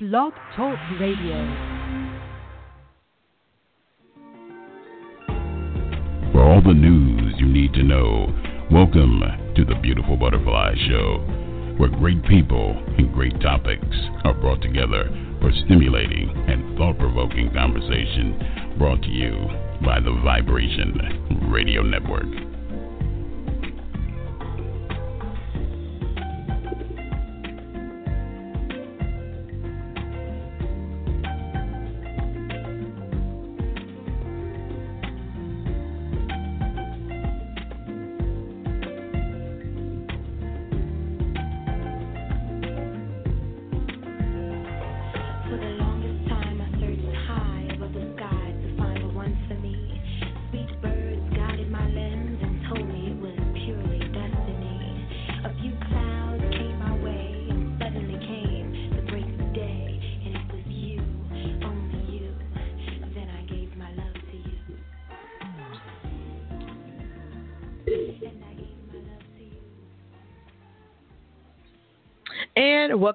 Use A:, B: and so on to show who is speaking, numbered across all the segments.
A: Blog Talk Radio.
B: For all the news you need to know, welcome to the Beautiful Butterfly Show, where great people and great topics are brought together for stimulating and thought provoking conversation brought to you by the Vibration Radio Network.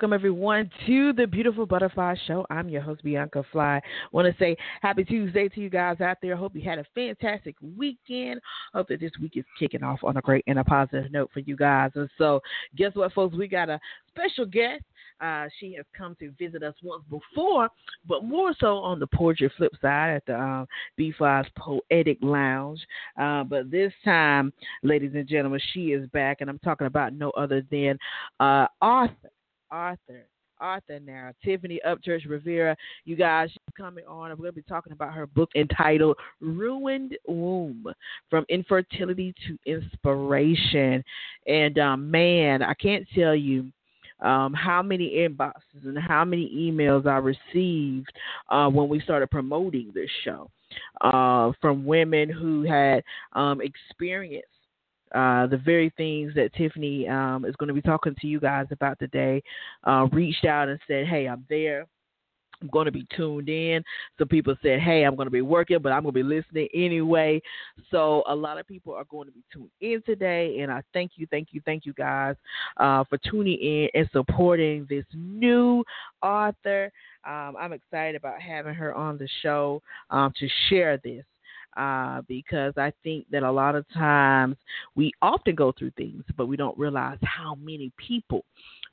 C: Welcome everyone to the Beautiful Butterfly Show. I'm your host Bianca Fly. Want to say happy Tuesday to you guys out there. Hope you had a fantastic weekend. Hope that this week is kicking off on a great and a positive note for you guys. And so, guess what, folks? We got a special guest. Uh, she has come to visit us once before, but more so on the Portrait Flip side at the um, B5's Poetic Lounge. Uh, but this time, ladies and gentlemen, she is back, and I'm talking about no other than uh, author Arthur. Arthur now. Tiffany Upchurch Rivera. You guys, she's coming on. We're going to be talking about her book entitled Ruined Womb From Infertility to Inspiration. And um, man, I can't tell you. Um, how many inboxes and how many emails I received uh, when we started promoting this show uh, from women who had um, experienced uh, the very things that Tiffany um, is going to be talking to you guys about today, uh, reached out and said, Hey, I'm there. I'm going to be tuned in. Some people said, Hey, I'm going to be working, but I'm going to be listening anyway. So, a lot of people are going to be tuned in today. And I thank you, thank you, thank you guys uh, for tuning in and supporting this new author. Um, I'm excited about having her on the show um, to share this uh, because I think that a lot of times we often go through things, but we don't realize how many people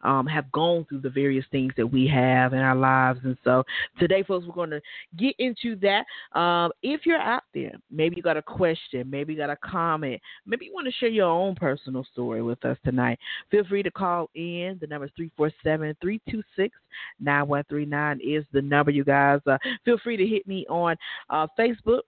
C: um, have gone through the various things that we have in our lives. And so today, folks, we're going to get into that. Um, if you're out there, maybe you got a question, maybe you got a comment, maybe you want to share your own personal story with us tonight, feel free to call in. The number is 347 326 9139 is the number, you guys. Uh, feel free to hit me on uh, Facebook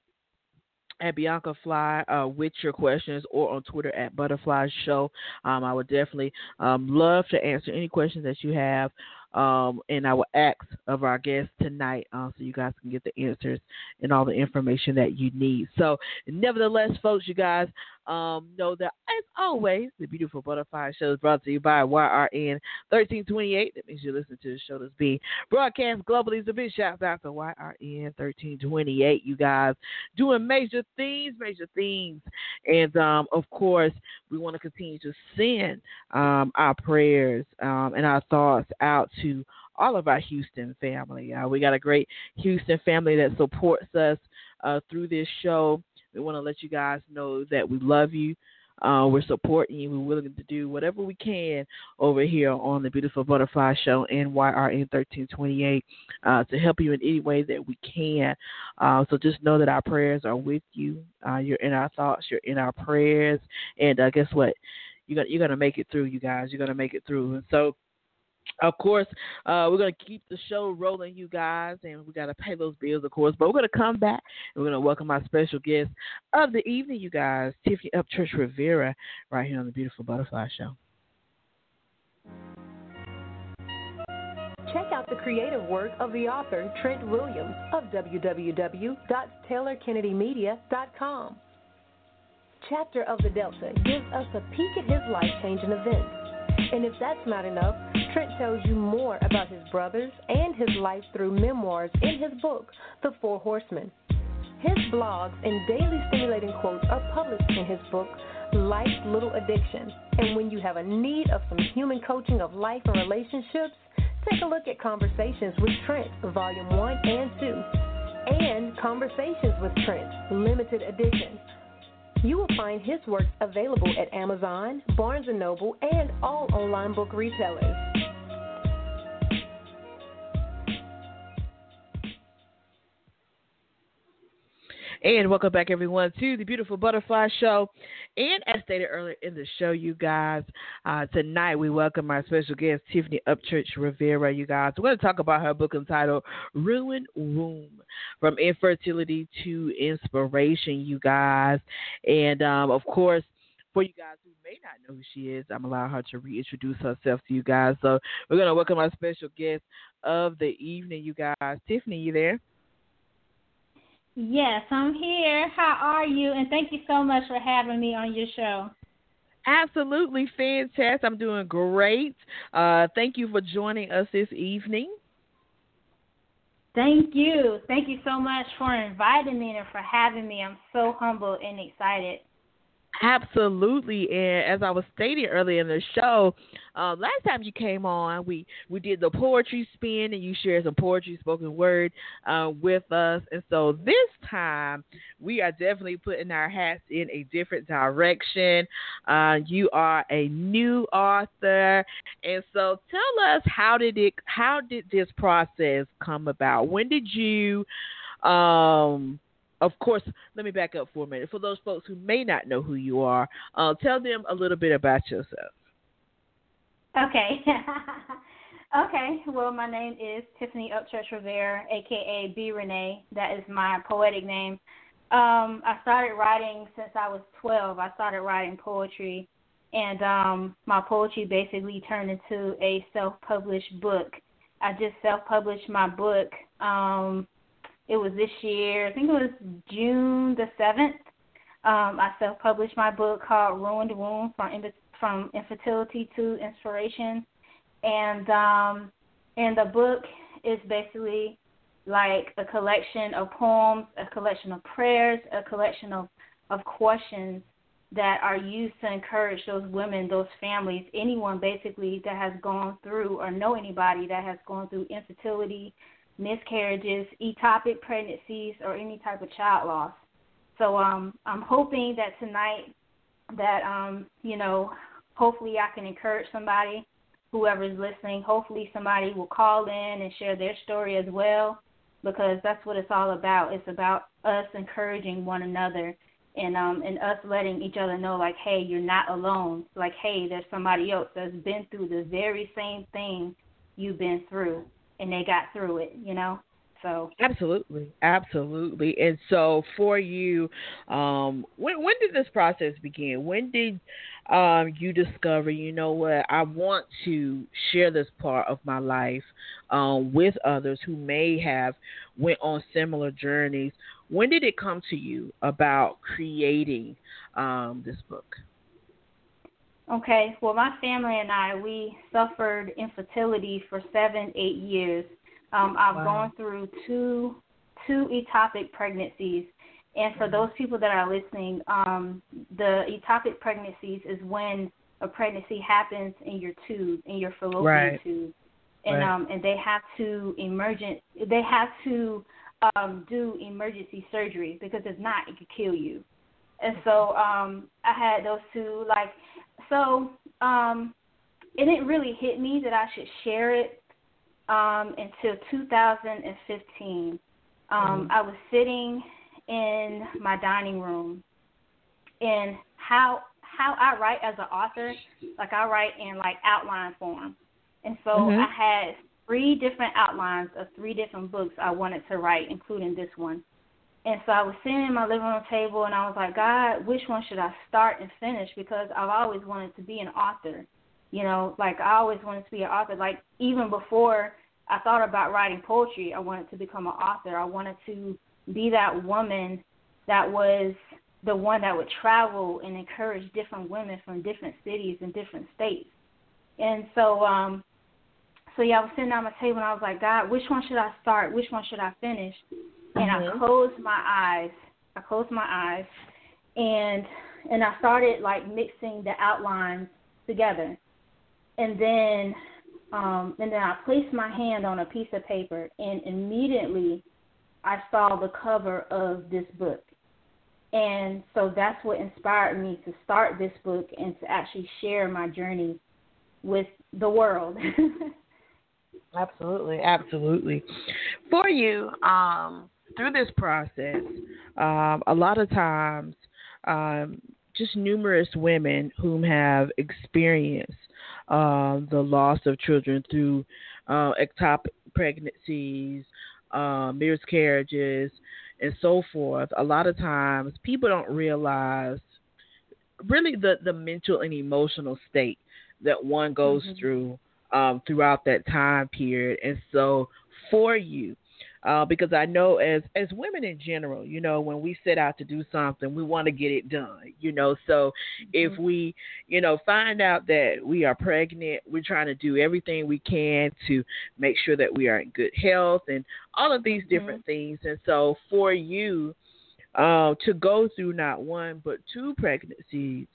C: at Bianca Fly uh, with your questions or on Twitter at Butterfly Show. Um, I would definitely um, love to answer any questions that you have um, and I will ask of our guests tonight uh, so you guys can get the answers and all the information that you need. So, nevertheless, folks, you guys um, know that as always, the Beautiful Butterfly Show is brought to you by YRN 1328. That means you listen to the show that's being broadcast globally. So, big shout out to YRN 1328. You guys doing major things, major things. And um, of course, we want to continue to send um, our prayers um, and our thoughts out to all of our Houston family. Uh, we got a great Houston family that supports us uh, through this show. We want to let you guys know that we love you. Uh, we're supporting you. We're willing to do whatever we can over here on the Beautiful Butterfly Show and YRN 1328 uh, to help you in any way that we can. Uh, so just know that our prayers are with you. Uh, you're in our thoughts. You're in our prayers. And uh, guess what? You're gonna, you're gonna make it through, you guys. You're gonna make it through. And so of course, uh, we're going to keep the show rolling, you guys, and we got to pay those bills, of course. But we're going to come back and we're going to welcome our special guest of the evening, you guys, Tiffany Upchurch Rivera, right here on the Beautiful Butterfly Show.
D: Check out the creative work of the author Trent Williams of www.taylorkennedymedia.com. Chapter of the Delta gives us a peek at his life changing events. And if that's not enough, Trent tells you more about his brothers and his life through memoirs in his book, The Four Horsemen. His blogs and daily stimulating quotes are published in his book, Life's Little Addiction. And when you have a need of some human coaching of life and relationships, take a look at Conversations with Trent, Volume 1 and 2, and Conversations with Trent, Limited Edition. You will find his work available at Amazon, Barnes & Noble, and all online book retailers.
C: And welcome back, everyone, to the Beautiful Butterfly Show. And as stated earlier in the show, you guys, uh, tonight we welcome our special guest, Tiffany Upchurch Rivera. You guys, we're going to talk about her book entitled Ruined Womb From Infertility to Inspiration, you guys. And um, of course, for you guys who may not know who she is, I'm allowing her to reintroduce herself to you guys. So we're going to welcome our special guest of the evening, you guys. Tiffany, you there?
E: Yes, I'm here. How are you? And thank you so much for having me on your show.
C: Absolutely fantastic. I'm doing great. Uh, thank you for joining us this evening.
E: Thank you. Thank you so much for inviting me and for having me. I'm so humble and excited.
C: Absolutely, and as I was stating earlier in the show, uh, last time you came on, we we did the poetry spin, and you shared some poetry, spoken word, uh, with us. And so this time, we are definitely putting our hats in a different direction. Uh, you are a new author, and so tell us how did it how did this process come about? When did you um of course, let me back up for a minute. For those folks who may not know who you are, uh, tell them a little bit about yourself.
E: Okay. okay. Well, my name is Tiffany Upchurch Rivera, aka B Renee. That is my poetic name. Um, I started writing since I was 12. I started writing poetry, and um, my poetry basically turned into a self-published book. I just self-published my book um, it was this year. I think it was June the seventh. Um, I self-published my book called Ruined Womb from Inf- from infertility to inspiration, and um, and the book is basically like a collection of poems, a collection of prayers, a collection of of questions that are used to encourage those women, those families, anyone basically that has gone through or know anybody that has gone through infertility, miscarriages, ectopic pregnancies, or any type of child loss. So um, I'm hoping that tonight that um, you know, hopefully I can encourage somebody, whoever's listening. Hopefully somebody will call in and share their story as well, because that's what it's all about. It's about us encouraging one another and um and us letting each other know like hey you're not alone like hey there's somebody else that's been through the very same thing you've been through and they got through it, you know. So
C: absolutely, absolutely. And so for you, um, when when did this process begin? When did um, you discover, you know what, I want to share this part of my life um, with others who may have went on similar journeys. When did it come to you about creating um, this book?
E: Okay, well, my family and I, we suffered infertility for seven, eight years. Um, I've wow. gone through two two ectopic pregnancies, and for mm-hmm. those people that are listening, um, the ectopic pregnancies is when a pregnancy happens in your tube, in your fallopian
C: right.
E: tube, and
C: right.
E: um, and they have to emergent, they have to um, do emergency surgery because if not, it could kill you. And so um, I had those two like so um, it didn't really hit me that I should share it um, until 2015. Um, mm-hmm. I was sitting in my dining room, and how how I write as an author, like I write in like outline form, and so mm-hmm. I had three different outlines of three different books I wanted to write, including this one. And so I was sitting in my living room table and I was like, God, which one should I start and finish? Because I've always wanted to be an author. You know, like I always wanted to be an author. Like even before I thought about writing poetry, I wanted to become an author. I wanted to be that woman that was the one that would travel and encourage different women from different cities and different states. And so, um, so yeah, I was sitting at my table and I was like, God, which one should I start? Which one should I finish? And mm-hmm. I closed my eyes. I closed my eyes, and and I started like mixing the outlines together, and then Um, and then I placed my hand on a piece of paper, and immediately I saw the cover of this book. And so that's what inspired me to start this book and to actually share my journey with the world.
C: absolutely, absolutely. For you, um, through this process, um, a lot of times, um, just numerous women whom have experienced uh, the loss of children through uh, ectopic pregnancies, uh, miscarriages, and so forth. A lot of times, people don't realize really the the mental and emotional state that one goes mm-hmm. through um, throughout that time period. And so, for you, uh, because I know as as women in general, you know, when we set out to do something, we want to get it done, you know. So mm-hmm. if we, you know, find out that we are pregnant, we're trying to do everything we can to make sure that we are in good health and all of these mm-hmm. different things. And so for you uh, to go through not one but two pregnancies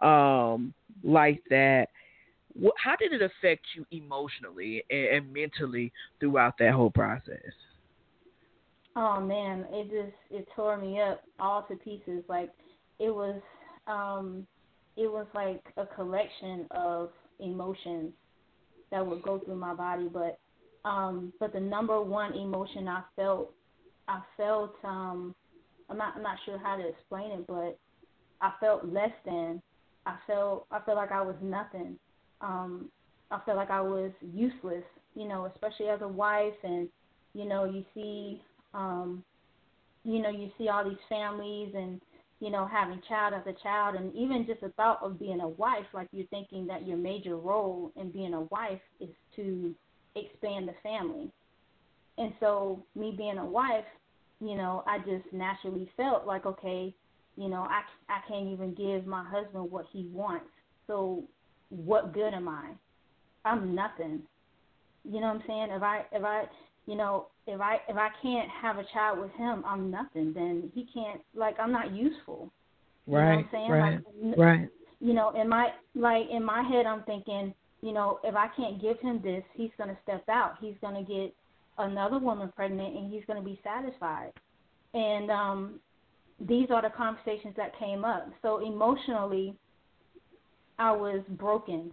C: um, like that. How did it affect you emotionally and mentally throughout that whole process?
E: Oh man, it just it tore me up all to pieces. Like it was um it was like a collection of emotions that would go through my body, but um but the number one emotion I felt I felt um I'm not I'm not sure how to explain it, but I felt less than. I felt I felt like I was nothing. Um I felt like I was useless, you know, especially as a wife and you know, you see um, you know, you see all these families and you know having child after child, and even just the thought of being a wife, like you're thinking that your major role in being a wife is to expand the family. And so, me being a wife, you know, I just naturally felt like, okay, you know, I I can't even give my husband what he wants. So, what good am I? I'm nothing. You know what I'm saying? If I if I you know, if I if I can't have a child with him, I'm nothing. Then he can't like I'm not useful. You
C: right.
E: Know what I'm saying?
C: Right.
E: Like,
C: right.
E: You know, in my like in my head, I'm thinking, you know, if I can't give him this, he's gonna step out. He's gonna get another woman pregnant, and he's gonna be satisfied. And um, these are the conversations that came up. So emotionally, I was broken.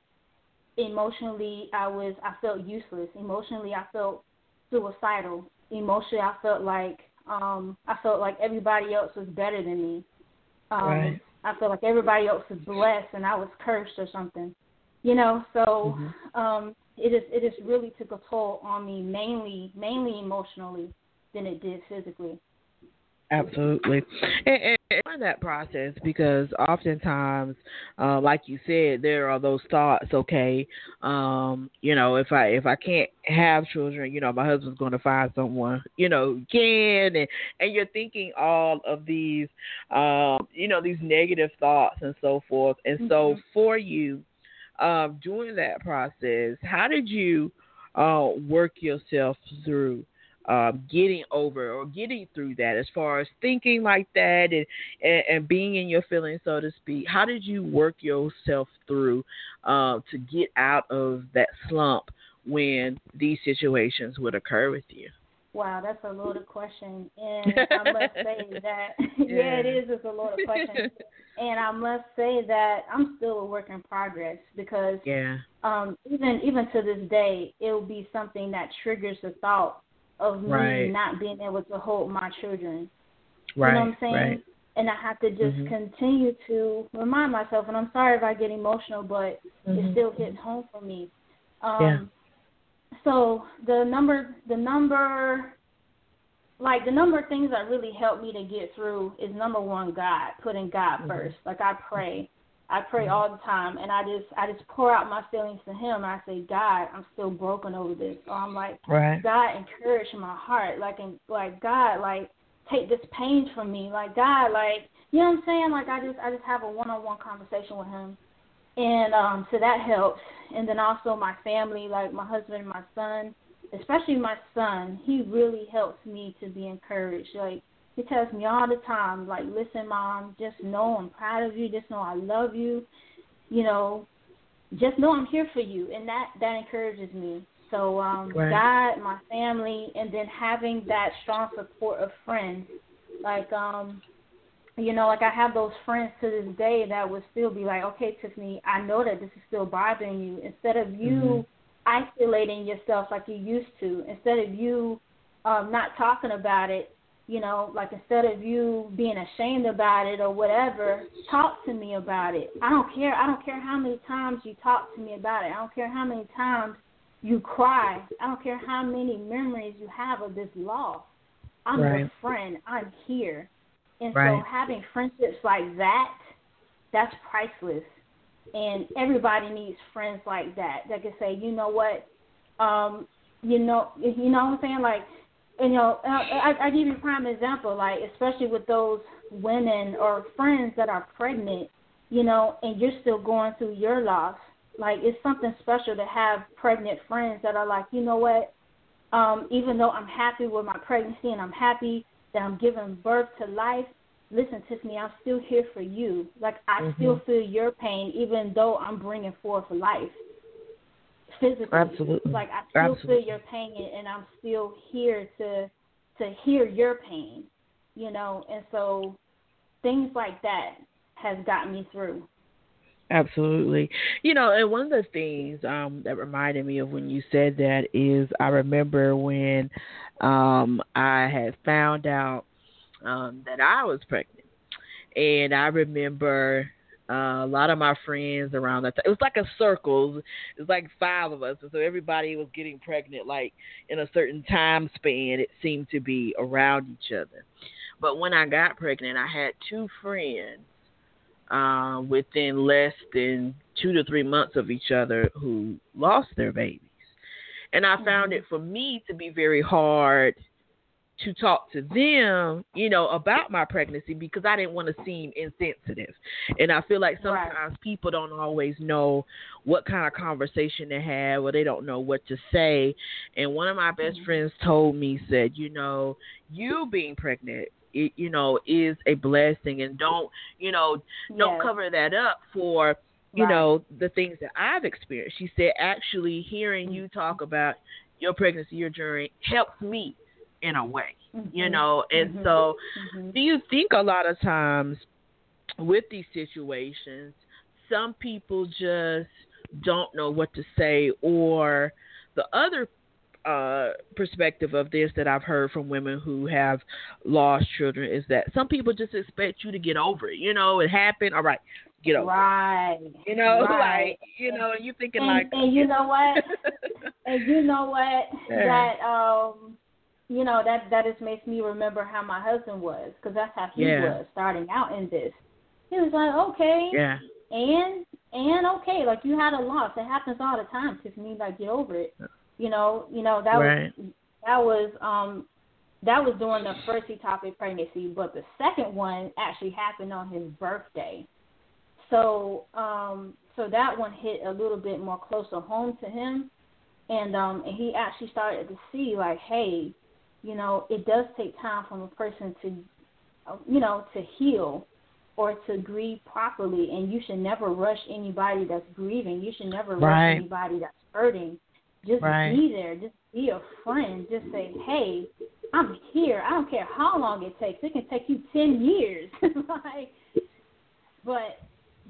E: Emotionally, I was I felt useless. Emotionally, I felt suicidal. Emotionally, I felt like um, I felt like everybody else was better than me. Um,
C: right.
E: I felt like everybody else was blessed and I was cursed or something. You know, so mm-hmm. um, it is it just really took a toll on me, mainly mainly emotionally than it did physically.
C: Absolutely. And, and that process because oftentimes, uh, like you said, there are those thoughts. Okay, um, you know, if I if I can't have children, you know, my husband's going to find someone, you know, can, and and you're thinking all of these, um, you know, these negative thoughts and so forth. And mm-hmm. so for you, um, during that process, how did you uh, work yourself through? Um, getting over or getting through that as far as thinking like that and, and, and being in your feelings, so to speak? How did you work yourself through uh, to get out of that slump when these situations would occur with you?
E: Wow, that's a loaded question, and I must say that yeah. yeah, it is. It's a loaded question, and I must say that I'm still a work in progress because
C: yeah,
E: um, even even to this day, it will be something that triggers the thought of me
C: right.
E: not being able to hold my children.
C: Right.
E: You know what I'm saying?
C: Right.
E: And I have to just
C: mm-hmm.
E: continue to remind myself. And I'm sorry if I get emotional, but
C: mm-hmm.
E: it still hits home for me. Um,
C: yeah.
E: So the number, the number, like the number of things that really helped me to get through is number one, God, putting God
C: mm-hmm.
E: first. Like I pray. I pray
C: mm-hmm.
E: all the time, and I just I just pour out my feelings to Him. I say, God, I'm still broken over this. Or I'm like,
C: right.
E: God, encourage my heart. Like, and like God, like take this pain from me. Like God, like you know what I'm saying? Like I just I just have a one-on-one conversation with Him, and um, so that helps. And then also my family, like my husband and my son, especially my son, he really helps me to be encouraged. Like he tells me all the time, like, listen, mom, just know I'm proud of you. Just know I love you. You know, just know I'm here for you, and that that encourages me. So um,
C: right.
E: God, my family, and then having that strong support of friends, like um, you know, like I have those friends to this day that would still be like, okay, Tiffany, I know that this is still bothering you. Instead of you mm-hmm. isolating yourself like you used to, instead of you um, not talking about it, you know, like instead of you being ashamed about it or whatever, talk to me about it. I don't care. I don't care how many times you talk to me about it. I don't care how many times you cry. I don't care how many memories you have of this loss. I'm
C: right.
E: your friend. I'm here. And
C: right.
E: so having friendships like that, that's priceless. And everybody needs friends like that that can say, you know what, um, you know, you know what I'm saying? Like you know, I, I give you a prime example, like especially with those women or friends that are pregnant, you know, and you're still going through your loss. Like it's something special to have pregnant friends that are like, you know what, um, even though I'm happy with my pregnancy and I'm happy that I'm giving birth to life, listen, Tiffany, I'm still here for you. Like I
C: mm-hmm.
E: still feel your pain, even though I'm bringing forth life physically.
C: Absolutely.
E: Like I still
C: Absolutely.
E: feel your pain, and I'm still here to to hear your pain. You know, and so things like that has gotten me through.
C: Absolutely. You know, and one of the things um, that reminded me of when you said that is I remember when um, I had found out um, that I was pregnant. And I remember uh, a lot of my friends around that time. It was like a circle. It was like five of us, and so everybody was getting pregnant like in a certain time span. It seemed to be around each other. But when I got pregnant, I had two friends uh, within less than two to three months of each other who lost their babies, and I found it for me to be very hard to talk to them, you know, about my pregnancy because I didn't want to seem insensitive. And I feel like sometimes
E: right.
C: people don't always know what kind of conversation to have or they don't know what to say. And one of my best
E: mm-hmm.
C: friends told me, said, you know, you being pregnant it, you know, is a blessing and don't, you know, don't
E: yes.
C: cover that up for you
E: right.
C: know the things that I've experienced. She said actually hearing
E: mm-hmm.
C: you talk about your pregnancy, your journey helps me in a way,
E: mm-hmm.
C: you know. And
E: mm-hmm.
C: so,
E: mm-hmm.
C: do you think a lot of times with these situations, some people just don't know what to say, or the other uh, perspective of this that I've heard from women who have lost children is that some people just expect you to get over it. You know, it happened. All right, get over
E: right.
C: it. You know,
E: right.
C: like you know, you thinking
E: and,
C: like,
E: and you know what, and you know what that um you know that that just makes me remember how my husband was because that's how he
C: Yeah.
E: was starting out in this. He was like, okay,
C: yeah,
E: and and okay, like you had a loss. It happens all the time. Tiffany, like get over it. You know, you know that
C: Right.
E: was that was um that was during the first ectopic pregnancy, but the second one actually happened on his birthday. So um so that one hit a little bit more closer home to him, and um and he actually started to see like, hey, you know, it does take time from a person to, you know, to heal or to grieve properly, and you should never rush anybody that's grieving. You should never
C: Right.
E: rush anybody that's hurting. Just
C: Right.
E: be there. Just be a friend. Just say, hey, I'm here. I don't care how long it takes. It can take you ten years. like, but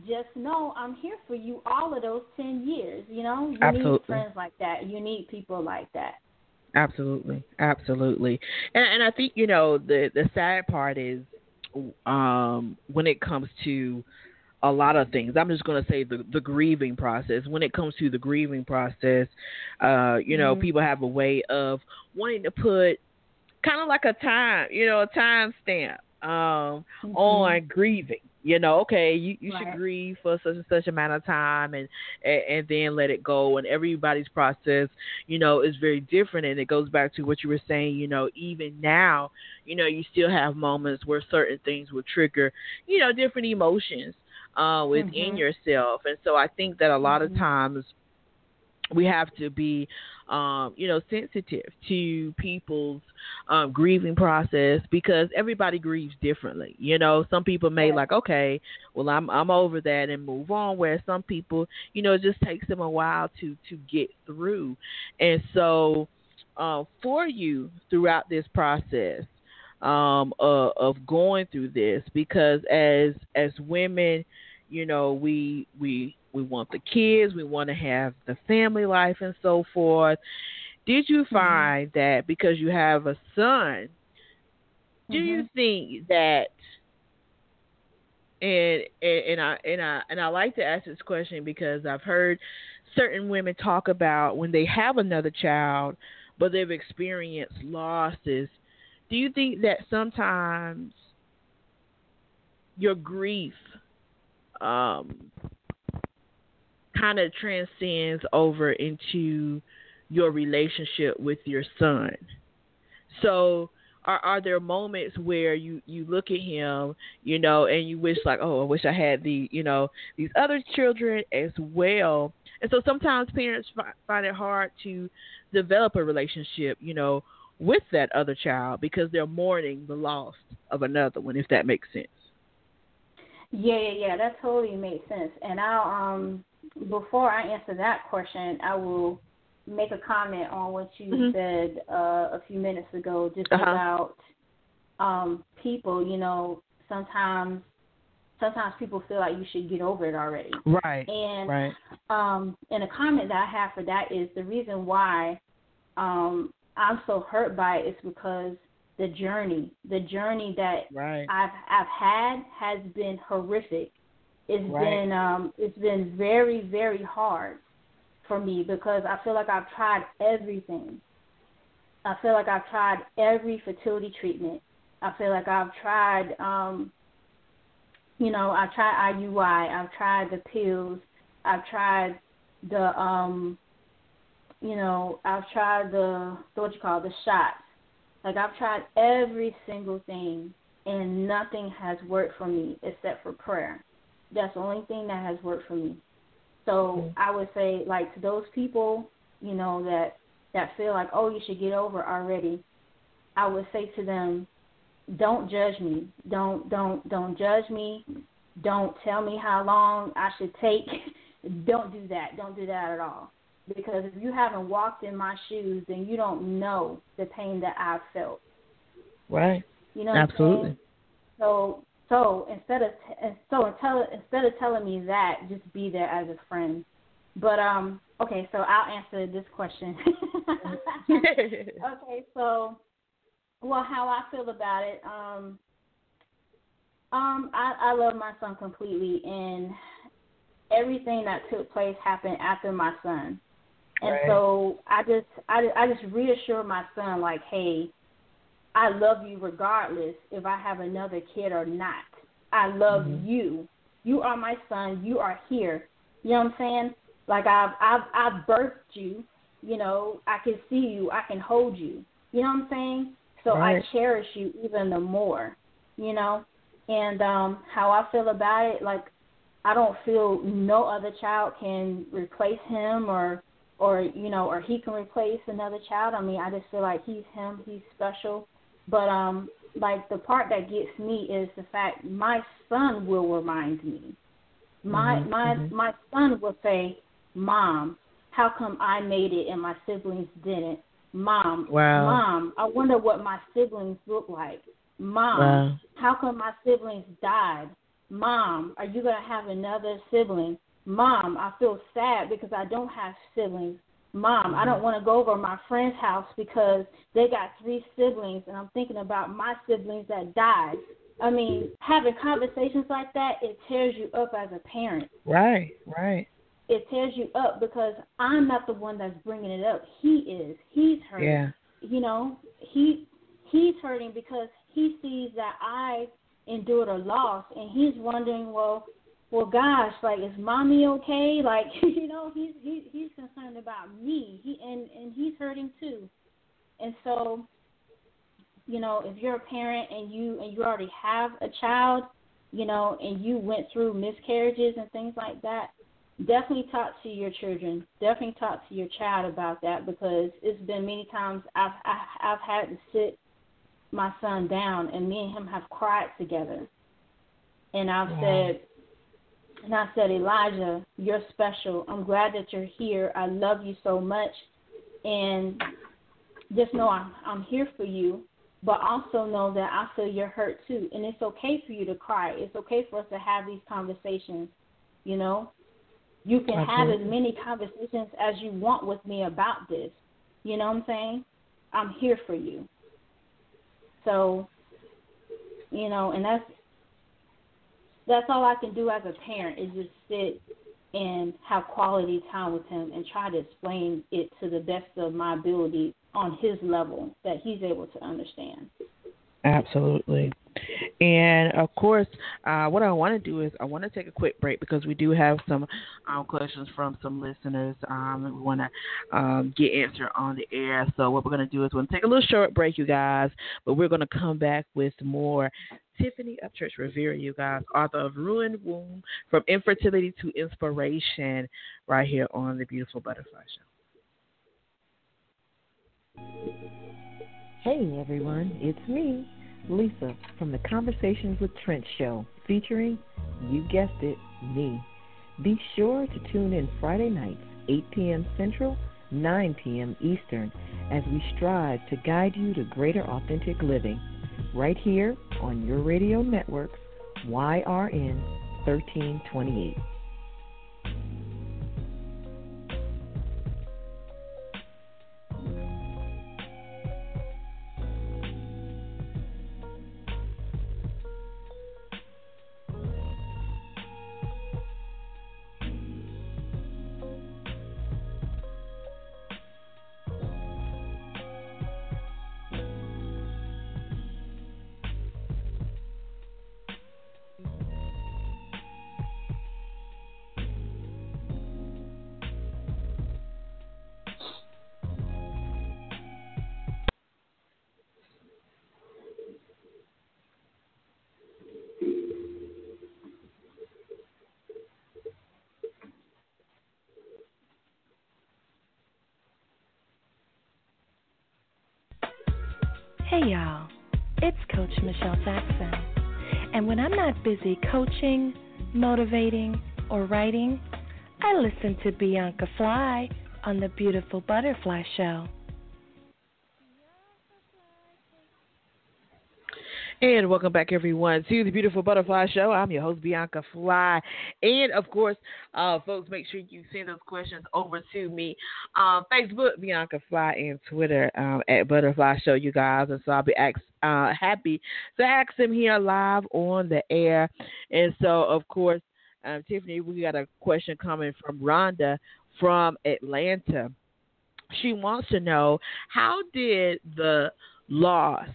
E: just know I'm here for you all of those ten years. You know, you need friends like that. You need people like that.
C: Absolutely, absolutely, and and I think you know the the sad part is, um, when it comes to a lot of things. I'm just going to say the the grieving process. When it comes to the grieving process, uh, you know,
E: Mhm.
C: people have a way of wanting to put kind of like a time, you know, a time stamp um,
E: Mhm.
C: on grieving. You know, okay, you, you should grieve for such and such amount of time, and, and and then let it go. And everybody's process, you know, is very different. And it goes back to what you were saying. You know, even now, you know, you still have moments where certain things will trigger, you know, different emotions uh, within
E: Mhm.
C: yourself. And so I think that a lot of
E: Mhm.
C: times we have to be um, you know sensitive to people's um, grieving process because everybody grieves differently. You know some people may like okay well i'm i'm over that and move on where some people you know it just takes them a while to to get through. And so uh, for you throughout this process um, uh, of going through this because as as women you know we we we want the kids, we want to have the family life and so forth. Did you mm-hmm. find mm-hmm. that because you have a son, do mm-hmm. you think that and, and and I and I and I like to ask this question because I've heard certain women talk about when they have another child but they've experienced losses. Do you think that sometimes your grief um, kind of transcends over into your relationship with your son. So are are there moments where you you look at him, you know, and you wish like, oh, I wish I had the, you know, these other children as well. And so sometimes parents find it hard to develop a relationship, you know, with that other child because they're mourning the loss of another one, if that makes sense.
E: Yeah, yeah, yeah. That totally makes sense. And I'll um before I answer that question, I will make a comment on what you mm-hmm. said uh, a few minutes ago, just uh-huh. about um, people. You know, sometimes sometimes people feel like you should get over it already.
C: Right.
E: And
C: right.
E: Um, and a comment that I have for that is the reason why um, I'm so hurt by it is because the journey, the journey that
C: right.
E: I've I've had has been horrific. It's
C: right.
E: been um it's been very very hard for me because I feel like I've tried everything. I feel like I've tried every fertility treatment. I feel like I've tried um you know, I've tried IUI, I've tried the pills, I've tried the um you know, I've tried the what you call it, the shots. Like I've tried every single thing and nothing has worked for me except for prayer. That's the only thing that has worked for me. So. I would say, like to those people, you know, that that feel like, oh, you should get over already. I would say to them, don't judge me. Don't don't don't judge me. Don't tell me how long I should take. don't do that. Don't do that at all. Because if you haven't walked in my shoes, then you don't know the pain that I've felt.
C: Right.
E: You know.
C: Absolutely.
E: So so instead of so tell, instead of telling me that, just be there as a friend. But um, okay, so I'll answer this question. okay, so well, how I feel about it, um, um, I, I love my son completely, and everything that took place happened after my son, and
C: right.
E: so I just I, I just reassure my son like, hey, I love you regardless if I have another kid or not. I love mm-hmm. you. You are my son. You are here. You know what I'm saying? Like I've I've I've birthed you. You know, I can see you. I can hold you. You know what I'm saying? So
C: right.
E: I cherish you even the more. You know, and um how I feel about it, like I don't feel no other child can replace him or or you know or he can replace another child. I mean, I just feel like he's him. He's special but um, like the part that gets me is the fact my son will remind me. My
C: mm-hmm,
E: my
C: mm-hmm.
E: my son will say, "Mom, how come I made it and my siblings didn't?" Mom,
C: wow.
E: mom, I wonder what my siblings look like. Mom,
C: wow.
E: how come my siblings died? Mom, are you gonna have another sibling? Mom, I feel sad because I don't have siblings. Mom, I don't mm-hmm. want to go over my friend's house because they got three siblings, and I'm thinking about my siblings that died. I mean, having conversations like that, it tears you up as a parent.
C: Right, right.
E: It tears you up because I'm not the one that's bringing it up. He is. He's hurting.
C: Yeah.
E: You know, he he's hurting because he sees that I endured a loss, and he's wondering, well, well, gosh, like is mommy okay? Like you know, he's he, he's concerned about me. He and and he's hurting too. And so, you know, if you're a parent and you and you already have a child, you know, and you went through miscarriages and things like that, definitely talk to your children. Definitely talk to your child about that because it's been many times I've I, I've had to sit my son down and me and him have cried together. And I've yeah. said and I said, Elijah, you're special. I'm glad that you're here. I love you so much. And just know I'm, I'm here for you, but also know that I feel your hurt too. And it's okay for you to cry. It's okay for us to have these conversations, you know? You can have as many conversations as you want with me about this. You know what I'm saying? I'm here for you. So, you know, and that's that's all I can do as a parent is just sit and have quality time with him and try to explain it to the best of my ability on his level that he's able to understand.
C: Absolutely. And of course, uh, what I want to do is I want to take a quick break because we do have some um, questions from some listeners. Um, we want to um, get answered on the air. So what we're going to do is we're going to take a little short break, you guys, but we're going to come back with more. Tiffany Upchurch Rivera, you guys, author of Ruined Womb From Infertility to Inspiration, right here on the Beautiful Butterfly
A: Show. Hey everyone, it's me, Lisa from the Conversations with Trent show, featuring, you guessed it, me. Be sure to tune in Friday nights, 8 p.m. Central, 9 p.m. Eastern, as we strive to guide you to greater authentic living, right here on your radio networks, YRN 1328.
F: Hey y'all, it's Coach Michelle Jackson. And when I'm not busy coaching, motivating, or writing, I listen to Bianca Fly on the Beautiful Butterfly Show.
C: And welcome back, everyone, to the Beautiful Butterfly Show. I'm your host, Bianca Fly. And of course, uh, folks, make sure you send those questions over to me on Facebook, Bianca Fly, and Twitter um, at Butterfly Show, you guys. And so I'll be ask, uh, happy to ask them here live on the air. And so, of course, um, Tiffany, we got a question coming from Rhonda from Atlanta. She wants to know how did the loss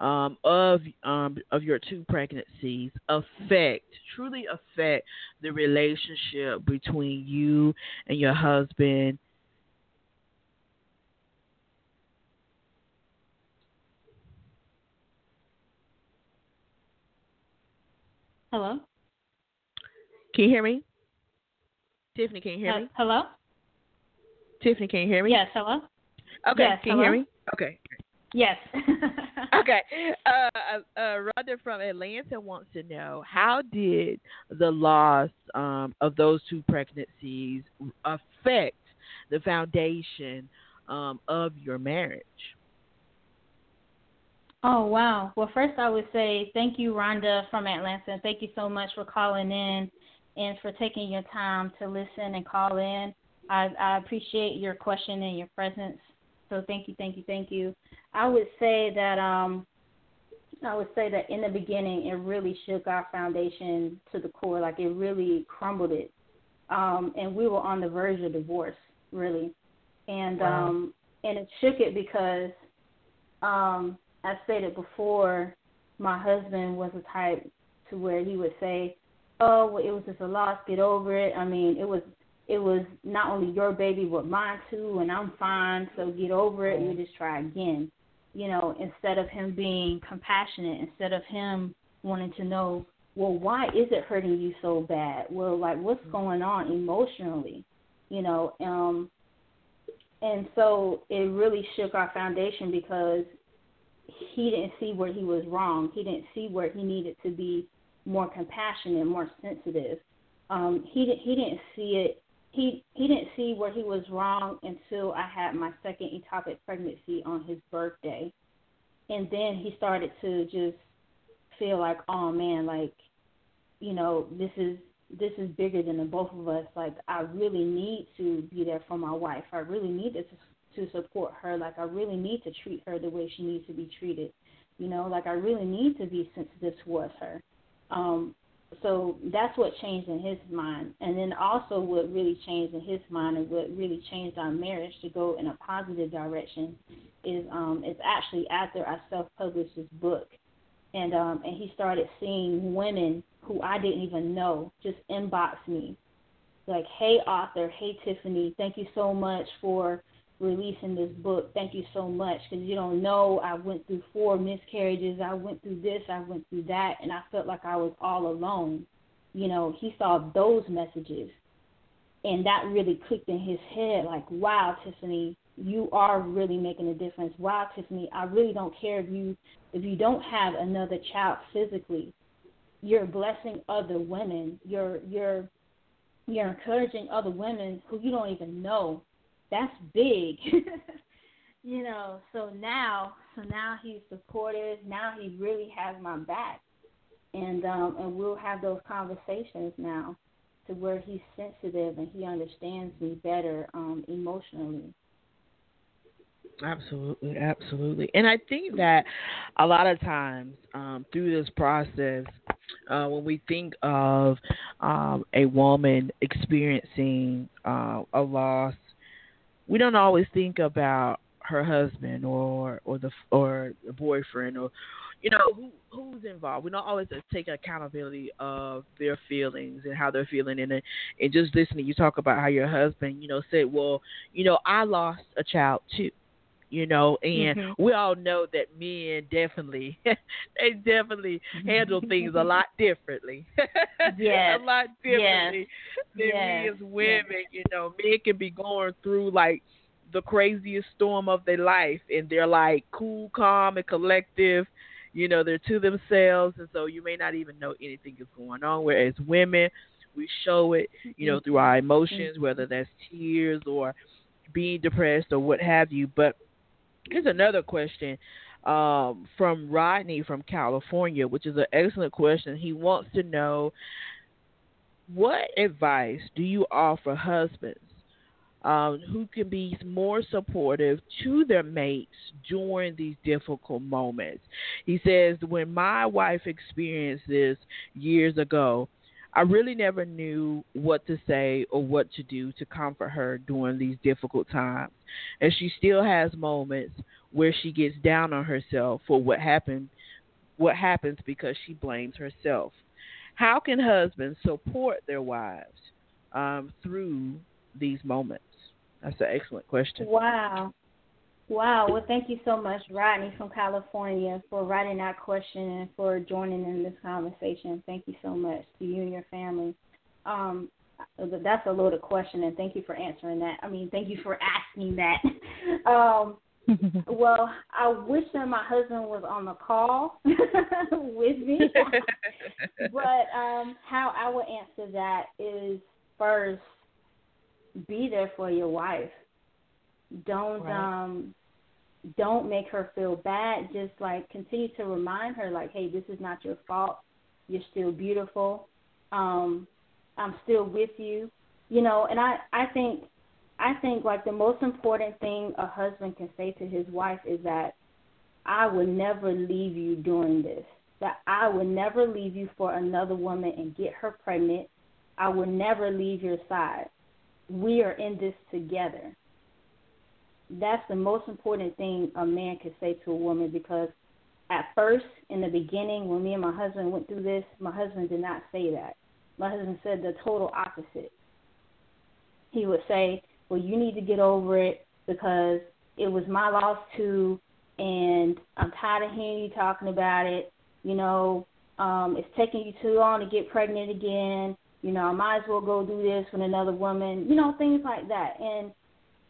C: um, of um, of your two pregnancies affect truly affect the relationship between you and your husband
E: Hello?
C: Can you hear me? Tiffany, can you hear uh, me?
E: Hello?
C: Tiffany, can you hear me?
E: Yes, hello?
C: Okay,
E: yes,
C: can
E: hello?
C: you hear me? Okay.
E: Yes.
C: okay. Uh, uh, Rhonda from Atlanta wants to know how did the loss um, of those two pregnancies affect the foundation um, of your marriage?
E: Oh, wow. Well, first, I would say thank you, Rhonda from Atlanta. Thank you so much for calling in and for taking your time to listen and call in. I, I appreciate your question and your presence. So thank you, thank you, thank you. I would say that um, I would say that in the beginning, it really shook our foundation to the core. Like it really crumbled it, um, and we were on the verge of divorce, really. And wow. um, and it shook it because, um, I stated before, my husband was the type to where he would say, "Oh, well, it was just a loss. Get over it." I mean, it was it was not only your baby but mine too, and I'm fine. So get over it. You just try again you know, instead of him being compassionate, instead of him wanting to know well, why is it hurting you so bad? Well, like what's going on emotionally? You know, um and so it really shook our foundation because he didn't see where he was wrong. He didn't see where he needed to be more compassionate, more sensitive. Um, he didn't he didn't see it. He he didn't see where he was wrong until I had my second ectopic pregnancy on his birthday, and then he started to just feel like, oh man, like, you know, this is this is bigger than the both of us. Like, I really need to be there for my wife. I really need to to support her. Like, I really need to treat her the way she needs to be treated. You know, like I really need to be sensitive towards her. Um, so that's what changed in his mind. And then also what really changed in his mind and what really changed our marriage to go in a positive direction is um it's actually after I self published this book. And um and he started seeing women who I didn't even know just inbox me. Like, "Hey author, hey Tiffany, thank you so much for releasing this book. Thank you so much because you don't know I went through four miscarriages. I went through this. I went through that, and I felt like I was all alone. You know, he saw those messages, and that really clicked in his head. Like, wow, Tiffany, you are really making a difference. Wow, Tiffany, I really don't care if you if you don't have another child physically. You're blessing other women. You're you're you're encouraging other women who you don't even know that's big. you know, so now so now he's supportive. Now he really has my back. And um and we'll have those conversations now to where he's sensitive and he understands me better um emotionally.
C: Absolutely, absolutely. And I think that a lot of times um, through this process, uh, when we think of um, a woman experiencing uh, a loss we don't always think about her husband or or the or the boyfriend or you know who who's involved. We don't always take accountability of their feelings and how they're feeling and and just listening. You talk about how your husband, you know, said, "Well, you know, I lost a child too." You know, and mm-hmm. we all know that men definitely they definitely handle things a lot differently.
E: Yeah,
C: a lot differently yes. than yes. we as women. Yes. You know, men can be going through like the craziest storm of their life and they're like cool, calm and collective. You know, they're to themselves and so you may not even know anything is going on. Whereas women, we show it, you know, through our emotions, mm-hmm. whether that's tears or being depressed or what have you. But Here's another question um, from Rodney from California, which is an excellent question. He wants to know what advice do you offer husbands um, who can be more supportive to their mates during these difficult moments? He says, When my wife experienced this years ago, I really never knew what to say or what to do to comfort her during these difficult times. And she still has moments where she gets down on herself for what happened what happens because she blames herself. How can husbands support their wives um, through these moments? That's an excellent question.
E: Wow. Wow. Well, thank you so much, Rodney from California, for writing that question and for joining in this conversation. Thank you so much to you and your family. Um, that's a loaded question, and thank you for answering that. I mean, thank you for asking that. um, well, I wish that my husband was on the call with me. but um, how I would answer that is first, be there for your wife. Don't right. um don't make her feel bad. Just like continue to remind her, like, hey, this is not your fault. You're still beautiful. Um, I'm still with you. You know, and I I think I think like the most important thing a husband can say to his wife is that I will never leave you during this. That I will never leave you for another woman and get her pregnant. I will never leave your side. We are in this together that's the most important thing a man can say to a woman because at first, in the beginning, when me and my husband went through this, my husband did not say that. My husband said the total opposite. He would say, Well, you need to get over it because it was my loss too, and I'm tired of hearing you talking about it. You know, um, it's taking you too long to get pregnant again. You know, I might as well go do this with another woman. You know, things like that. And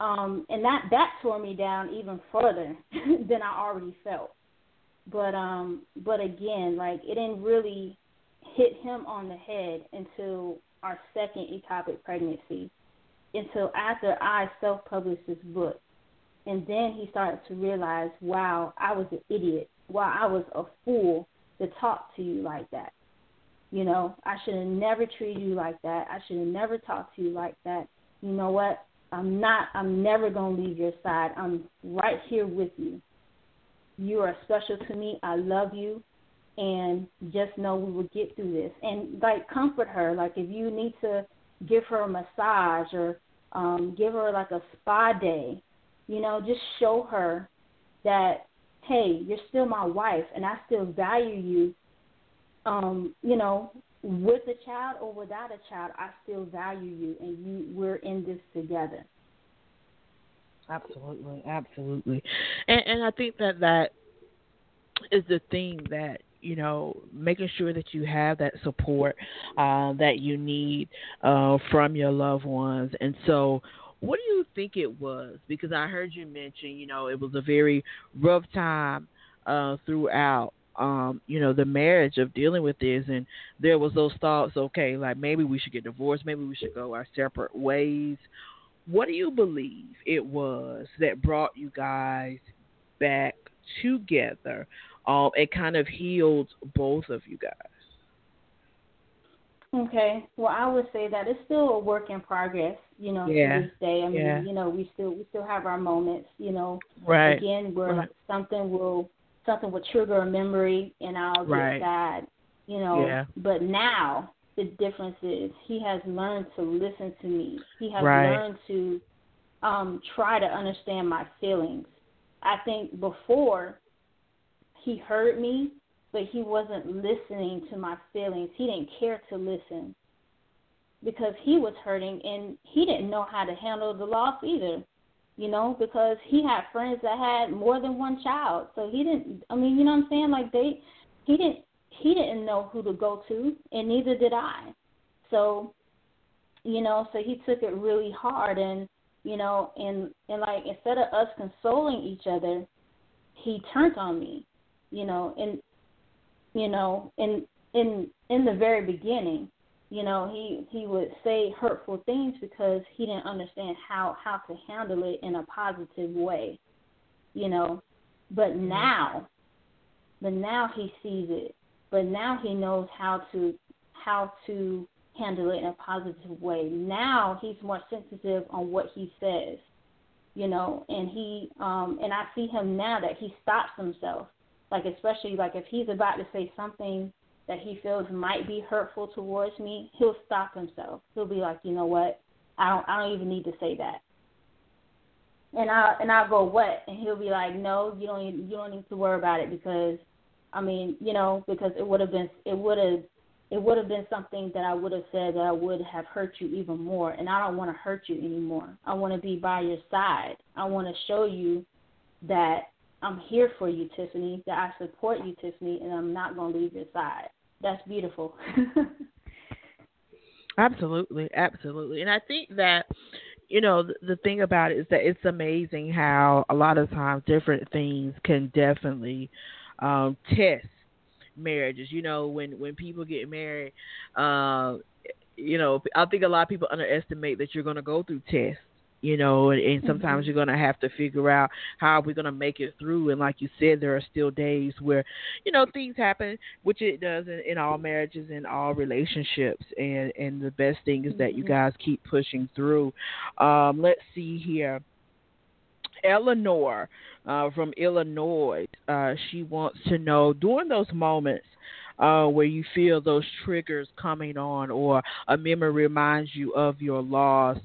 E: um, and that that tore me down even further than I already felt. But um, but again, like it didn't really hit him on the head until our second ectopic pregnancy, until after I self-published this book, and then he started to realize, wow, I was an idiot. Wow, I was a fool to talk to you like that. You know, I should have never treated you like that. I should have never talked to you like that. You know what? I'm not, I'm never going to leave your side. I'm right here with you. You are special to me. I love you. And just know we will get through this. And like, comfort her. Like, if you need to give her a massage or um, give her like a spa day, you know, just show her that, hey, you're still my wife and I still value you. Um, you know, with a child or without a child, I still value you, and you we're in this together.
C: Absolutely, absolutely, and and I think that that is the thing that you know making sure that you have that support uh, that you need uh, from your loved ones, and so. What do you think it was? Because I heard you mention, you know, it was a very rough time uh, throughout um, you know, the marriage of dealing with this and there was those thoughts, okay, like maybe we should get divorced, maybe we should go our separate ways. What do you believe it was that brought you guys back together? Um, it kind of healed both of you guys.
E: Okay. Well, I would say that it's still a work in progress, you know,
C: yeah.
E: to this day. I mean,
C: yeah.
E: you know, we still we still have our moments, you know.
C: Right.
E: Again, where
C: right.
E: something will something would trigger a memory and I'll
C: right.
E: get sad, you know.
C: Yeah.
E: But now the difference is he has learned to listen to me. He has
C: right.
E: learned to um try to understand my feelings. I think before he heard me, but he wasn't listening to my feelings. He didn't care to listen because he was hurting and he didn't know how to handle the loss either you know, because he had friends that had more than one child. So he didn't I mean, you know what I'm saying? Like they he didn't he didn't know who to go to and neither did I. So, you know, so he took it really hard and you know, and and like instead of us consoling each other, he turned on me, you know, and you know, in in in the very beginning, you know he he would say hurtful things because he didn't understand how how to handle it in a positive way you know. But
C: Mm-hmm.
E: now but now he sees it. But now he knows how to how to handle it in a positive way. Now he's more sensitive on what he says you know. And he um and i see him now that he stops himself. Like especially like if he's about to say something that he feels might be hurtful towards me, he'll stop himself. He'll be like, you know what? I don't I don't even need to say that. And I and I'll go what? And he'll be like, no, you don't you don't need to worry about it because, I mean, you know, because it would have been it would have it would have been something that I would have said that I would have hurt you even more. And I don't want to hurt you anymore. I want to be by your side. I want to show you that I'm here for you, Tiffany, that I support you, Tiffany, and I'm not going to leave your side that's beautiful.
C: absolutely, absolutely. And I think that you know the, the thing about it is that it's amazing how a lot of times different things can definitely um test marriages. You know, when when people get married, uh, you know, I think a lot of people underestimate that you're going to go through tests you know, and, and sometimes
E: mm-hmm.
C: you're going to have to figure out how we're going to make it through. And like you said, there are still days where, you know, things happen, which it does in, in all marriages and all relationships. And and the best thing is that you
E: Mm-hmm.
C: guys keep pushing through. Um, let's see here. Eleanor uh, from Illinois, uh, she wants to know during those moments uh, where you feel those triggers coming on or a memory reminds you of your loss,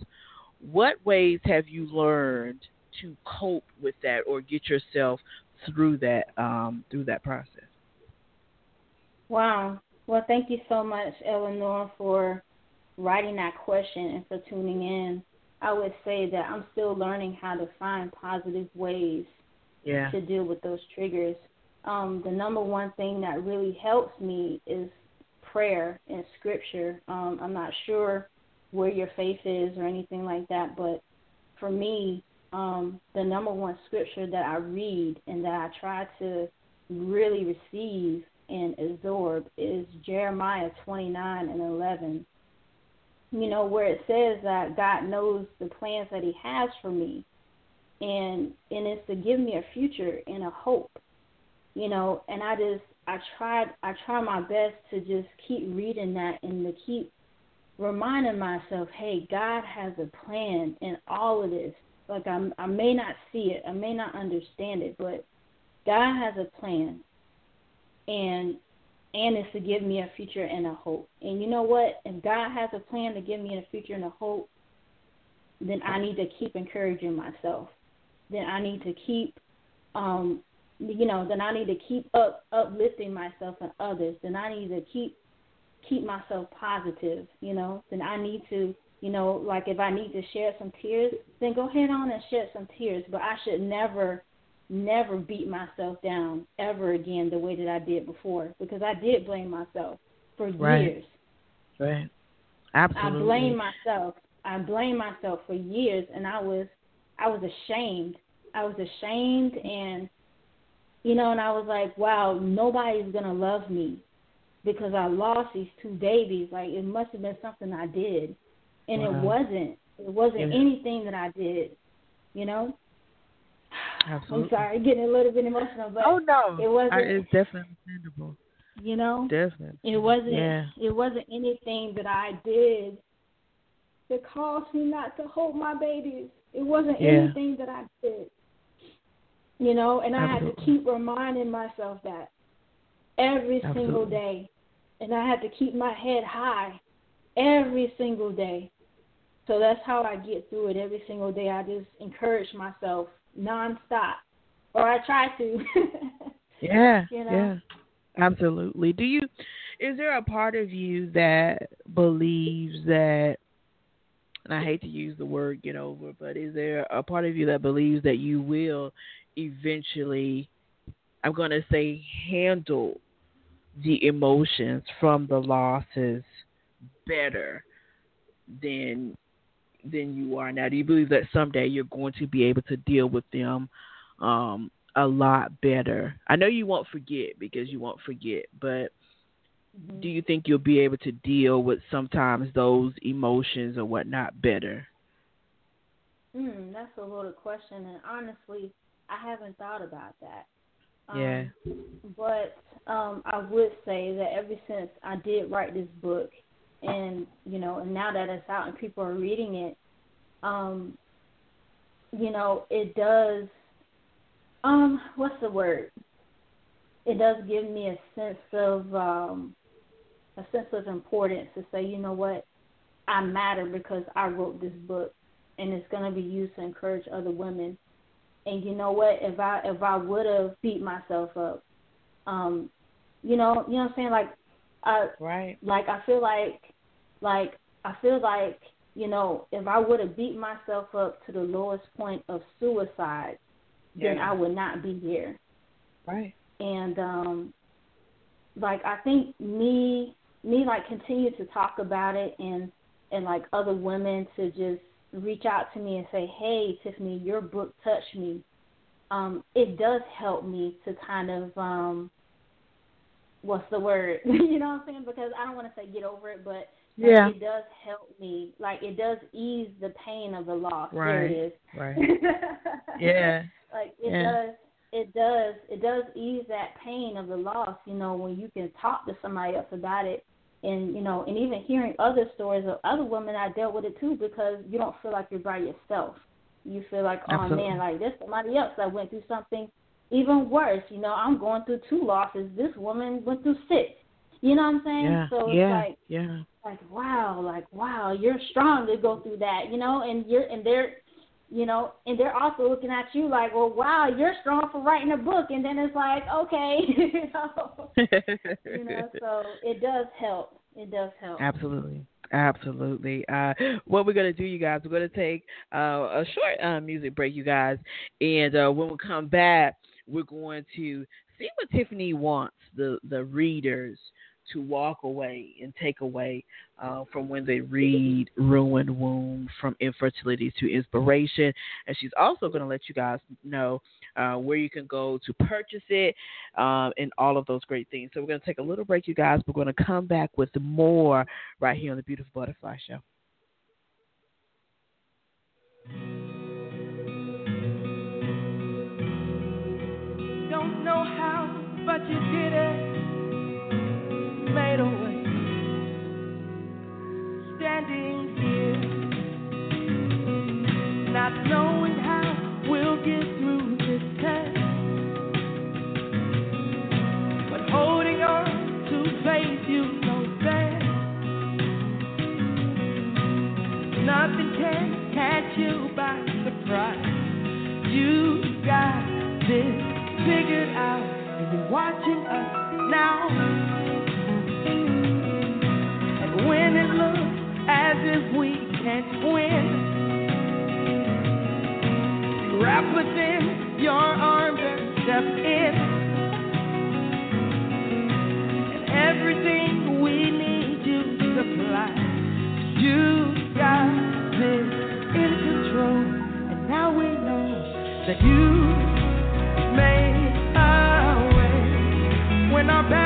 C: what ways have you learned to cope with that or get yourself through that um, through that process?
E: Wow. Well, thank you so much, Eleanor, for writing that question and for tuning in. I would say that I'm still learning how to find positive ways
C: yeah.
E: to deal with those triggers. um, the number one thing that really helps me is prayer and scripture. Um, I'm not sure where your faith is or anything like that, but for me, um, the number one scripture that I read and that I try to really receive and absorb is Jeremiah 29 and 11. You know, where it says that God knows the plans that He has for me, and and it's to give me a future and a hope. You know, and I just I tried I try my best to just keep reading that and to keep reminding myself, hey, God has a plan in all of this. Like I'm, I may not see it, I may not understand it, but God has a plan, and and it's to give me a future and a hope. And you know what? If God has a plan to give me a future and a hope, then I need to keep encouraging myself. Then I need to keep, um, you know, then I need to keep up uplifting myself and others. Then I need to keep keep myself positive. You know, then I need to, you know, like if I need to share some tears, then go ahead on and shed some tears. But I should never never beat myself down ever again the way that I did before because I did blame myself for
C: right.
E: years.
C: Right. Absolutely.
E: I blame myself. I blame myself for years and I was I was ashamed. I was ashamed and you know, and I was like, Wow, nobody's gonna love me because I lost these two babies. Like it must have been something I did. And wow. it wasn't. It wasn't yeah. anything that I did, you know?
C: Absolutely.
E: I'm sorry, getting a little bit emotional, but
C: oh no,
E: it wasn't.
C: it's definitely understandable.
E: You know,
C: definitely.
E: It wasn't.
C: Yeah.
E: It wasn't anything that I did that caused me not to hold my babies. It wasn't
C: yeah.
E: anything that I did. You know, and I
C: Absolutely.
E: had to keep reminding myself that every
C: Absolutely.
E: single day, and I had to keep my head high every single day. So that's how I get through it every single day. I just encourage myself nonstop, or I try to.
C: yeah,
E: you know?
C: yeah, absolutely. Do you? Is there a part of you that believes that? And I hate to use the word "get over," but is there a part of you that believes that you will eventually? I'm going to say handle the emotions from the losses better than than you are now. Do you believe that someday you're going to be able to deal with them um, a lot better? I know you won't forget because you won't forget, but
E: mm-hmm.
C: do you think you'll be able to deal with sometimes those emotions or whatnot better?
E: Hmm, that's a loaded question, and honestly, I haven't thought about that. Um,
C: yeah.
E: But um, I would say that ever since I did write this book, and you know, and now that it's out and people are reading it, um, you know, it does. Um, what's the word? It does give me a sense of um, a sense of importance to say, you know what, I matter because I wrote this book, and it's going to be used to encourage other women. And you know what? If I if I would have beat myself up, um, you know, you know what I'm saying? Like, I
C: right.
E: Like I feel like like I feel like you know if I would have beat myself up to the lowest point of suicide,
C: yeah.
E: then I would not be here.
C: Right.
E: And um, like I think me me like continue to talk about it and and like other women to just reach out to me and say, "Hey, Tiffany, your book touched me." Um, it does help me to kind of um, what's the word? you know what I'm saying? Because I don't want to say get over it, but
C: yeah.
E: it does help me. Like it does ease the pain of the loss.
C: Right.
E: There it is.
C: Right. yeah.
E: Like it
C: yeah.
E: does it does it does ease that pain of the loss, you know, when you can talk to somebody else about it and you know, and even hearing other stories of other women I dealt with it too because you don't feel like you're by yourself. You feel like,
C: Absolutely.
E: oh man, like there's somebody else that went through something even worse. You know, I'm going through two losses. This woman went through six. You know what I'm saying?
C: Yeah.
E: So it's
C: yeah.
E: like
C: yeah.
E: like wow, like wow, you're strong to go through that, you know, and you're and they're you know, and they're also looking at you like, well, wow, you're strong for writing a book, and then it's like, okay, you know, you know, so it does help. It does help.
C: Absolutely. Absolutely. Uh, what we're going to do, you guys, we're going to take uh, a short uh, music break, you guys. And uh, when we come back, we're going to see what Tiffany wants the the readers to walk away and take away uh, from when they read Ruined Womb from Infertility to Inspiration. And she's also going to let you guys know uh, where you can go to purchase it um, and all of those great things. So we're going to take a little break, you guys. We're going to come back with more right here on the Beautiful Butterfly Show.
G: You did it. Made a way. Standing here, not knowing how we'll get through this test. But holding on to faith, you know. Nothing can catch you by surprise. You got watching us now. And when it looks as if we can't win, wrap within your arms and step in. And everything we need you to supply. You got this in control, and now we know that you way when our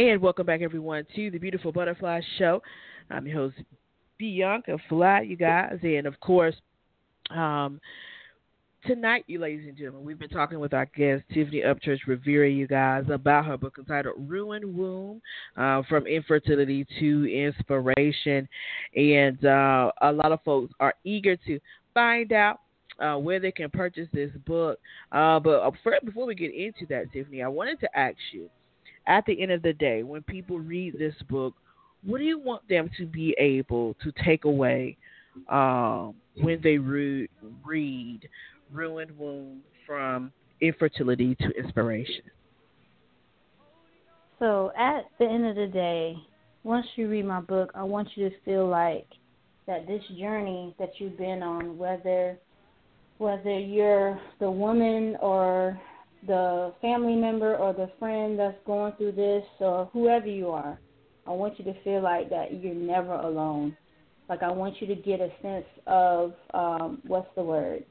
G: And
C: welcome back, everyone, to the Beautiful Butterfly Show. I'm your host, Bianca Fly, you guys, and of course, um, tonight, you ladies and gentlemen, we've been talking with our guest Tiffany Upchurch Rivera, you guys, about her book entitled "Ruined Womb: uh, From Infertility to Inspiration," and uh, a lot of folks are eager to find out. Uh, where they can purchase this book. Uh, but uh, before we get into that, Tiffany, I wanted to ask you at the end of the day, when people read this book, what do you want them to be able to take away um, when they re- read Ruined Womb from Infertility to Inspiration?
E: So, at the end of the day, once you read my book, I want you to feel like that this journey that you've been on, whether whether you're the woman or the family member or the friend that's going through this or whoever you are, I want you to feel like that you're never alone. Like I want you to get a sense of um, what's the word?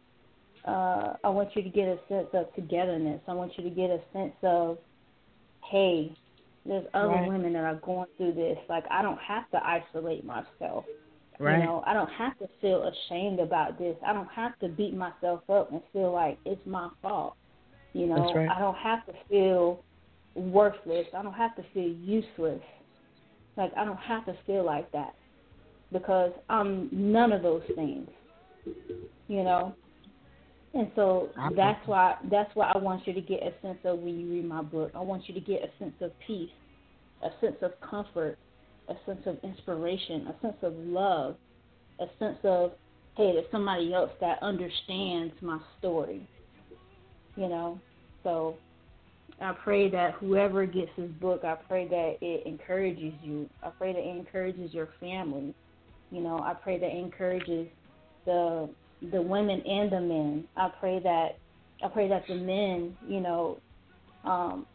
E: Uh, I want you to get a sense of togetherness. I want you to get a sense of, hey, there's other right. women that are going through this. Like I don't have to isolate myself.
C: Right.
E: You know, I don't have to feel ashamed about this. I don't have to beat myself up and feel like it's my fault. You know,
C: right.
E: I don't have to feel worthless. I don't have to feel useless. Like I don't have to feel like that because I'm none of those things. You know, and so that's why that's why I want you to get a sense of when you read my book. I want you to get a sense of peace, a sense of comfort, a sense of inspiration, a sense of love, a sense of hey, there's somebody else that understands my story. You know, so I pray that whoever gets this book, I pray that it encourages you. I pray that it encourages your family. You know, I pray that it encourages the the women and the men. I pray that I pray that the men, you know, um,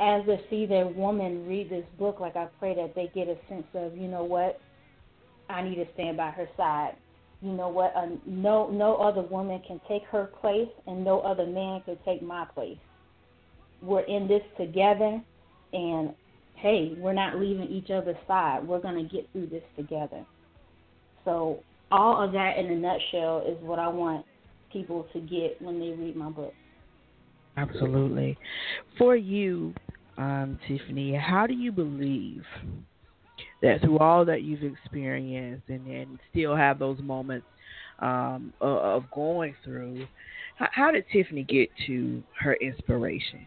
E: as they see their woman read this book, like I pray that they get a sense of, you know what, I need to stand by her side. You know what, uh, no no other woman can take her place, and no other man can take my place. We're in this together, and hey, we're not leaving each other's side. We're gonna get through this together. So all of that in a nutshell is what I want people to get when they read my book.
C: Absolutely. For you, um, Tiffany, how do you believe that through all that you've experienced and, and still have those moments um, of going through, how, how did Tiffany get to her inspiration?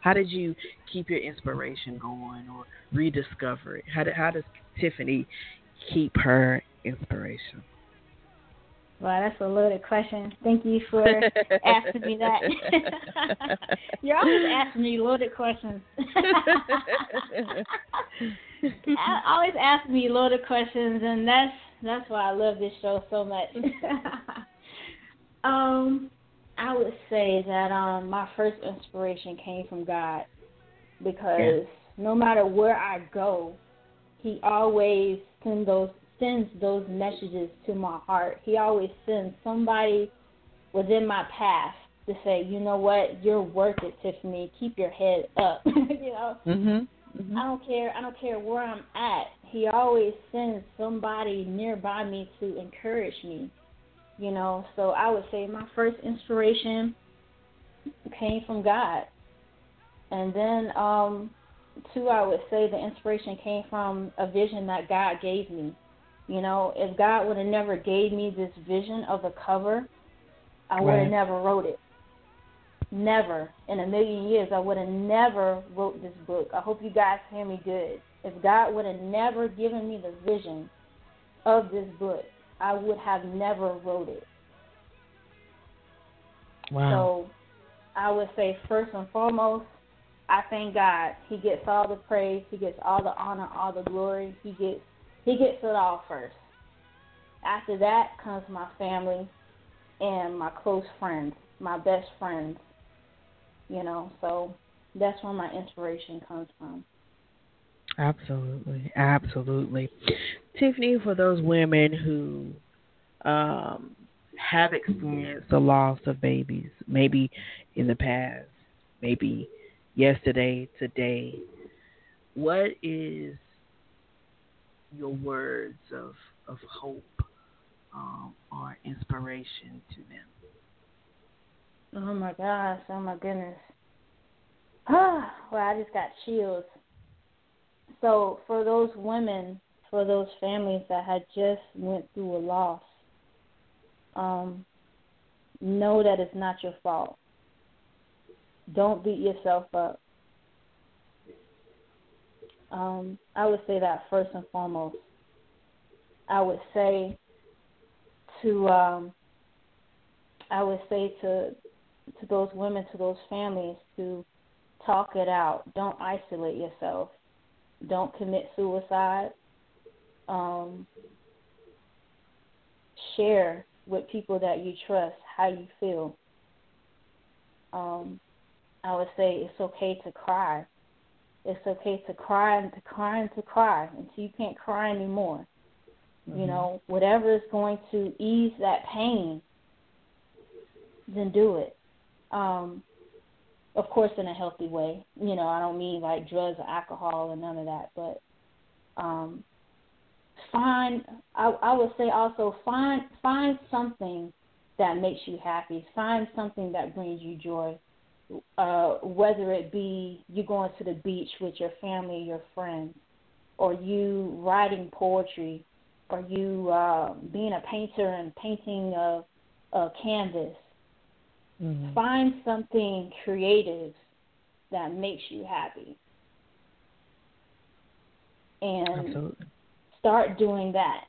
C: How did you keep your inspiration going or rediscover it? How, did, how does Tiffany keep her inspiration?
E: Well, that's a loaded question. Thank you for asking me that. You're always asking me loaded questions. always ask me loaded questions, and that's that's why I love this show so much. um, I would say that um my first inspiration came from God because yeah. no matter where I go, He always sends those sends those messages to my heart. He always sends somebody within my path to say, you know what, you're worth it, Tiffany. Keep your head up. you know.
C: Mhm. Mm-hmm.
E: I don't care. I don't care where I'm at. He always sends somebody nearby me to encourage me. You know, so I would say my first inspiration came from God, and then um, two, I would say the inspiration came from a vision that God gave me. You know, if God would have never gave me this vision of the cover, I would have right. never wrote it. Never in a million years, I would have never wrote this book. I hope you guys hear me good. If God would have never given me the vision of this book, I would have never wrote it.
C: Wow.
E: So I would say first and foremost, I thank God. He gets all the praise, he gets all the honor, all the glory. He gets he gets it all first. After that comes my family and my close friends, my best friends. You know, so that's where my inspiration comes from.
C: Absolutely, absolutely. Tiffany, for those women who um, have experienced the loss of babies, maybe in the past, maybe yesterday, today, what is your words of of hope um, or inspiration to them?
E: Oh my gosh! Oh my goodness! Well, I just got chills. So for those women, for those families that had just went through a loss, um, know that it's not your fault. Don't beat yourself up. Um, I would say that first and foremost. I would say to um, I would say to to those women, to those families, to talk it out. Don't isolate yourself. Don't commit suicide. Um, share with people that you trust how you feel. Um, I would say it's okay to cry. It's okay to cry and to cry and to cry until you can't cry anymore. Mm-hmm. You know, whatever is going to ease that pain, then do it. Um, of course, in a healthy way. You know, I don't mean like drugs or alcohol and none of that, but um, find. I, I would say also find find something that makes you happy. Find something that brings you joy. Uh, whether it be you going to the beach with your family, your friends, or you writing poetry, or you uh, being a painter and painting a, a canvas. Mm-hmm. Find something creative that makes you happy. And
C: Absolutely.
E: start doing that.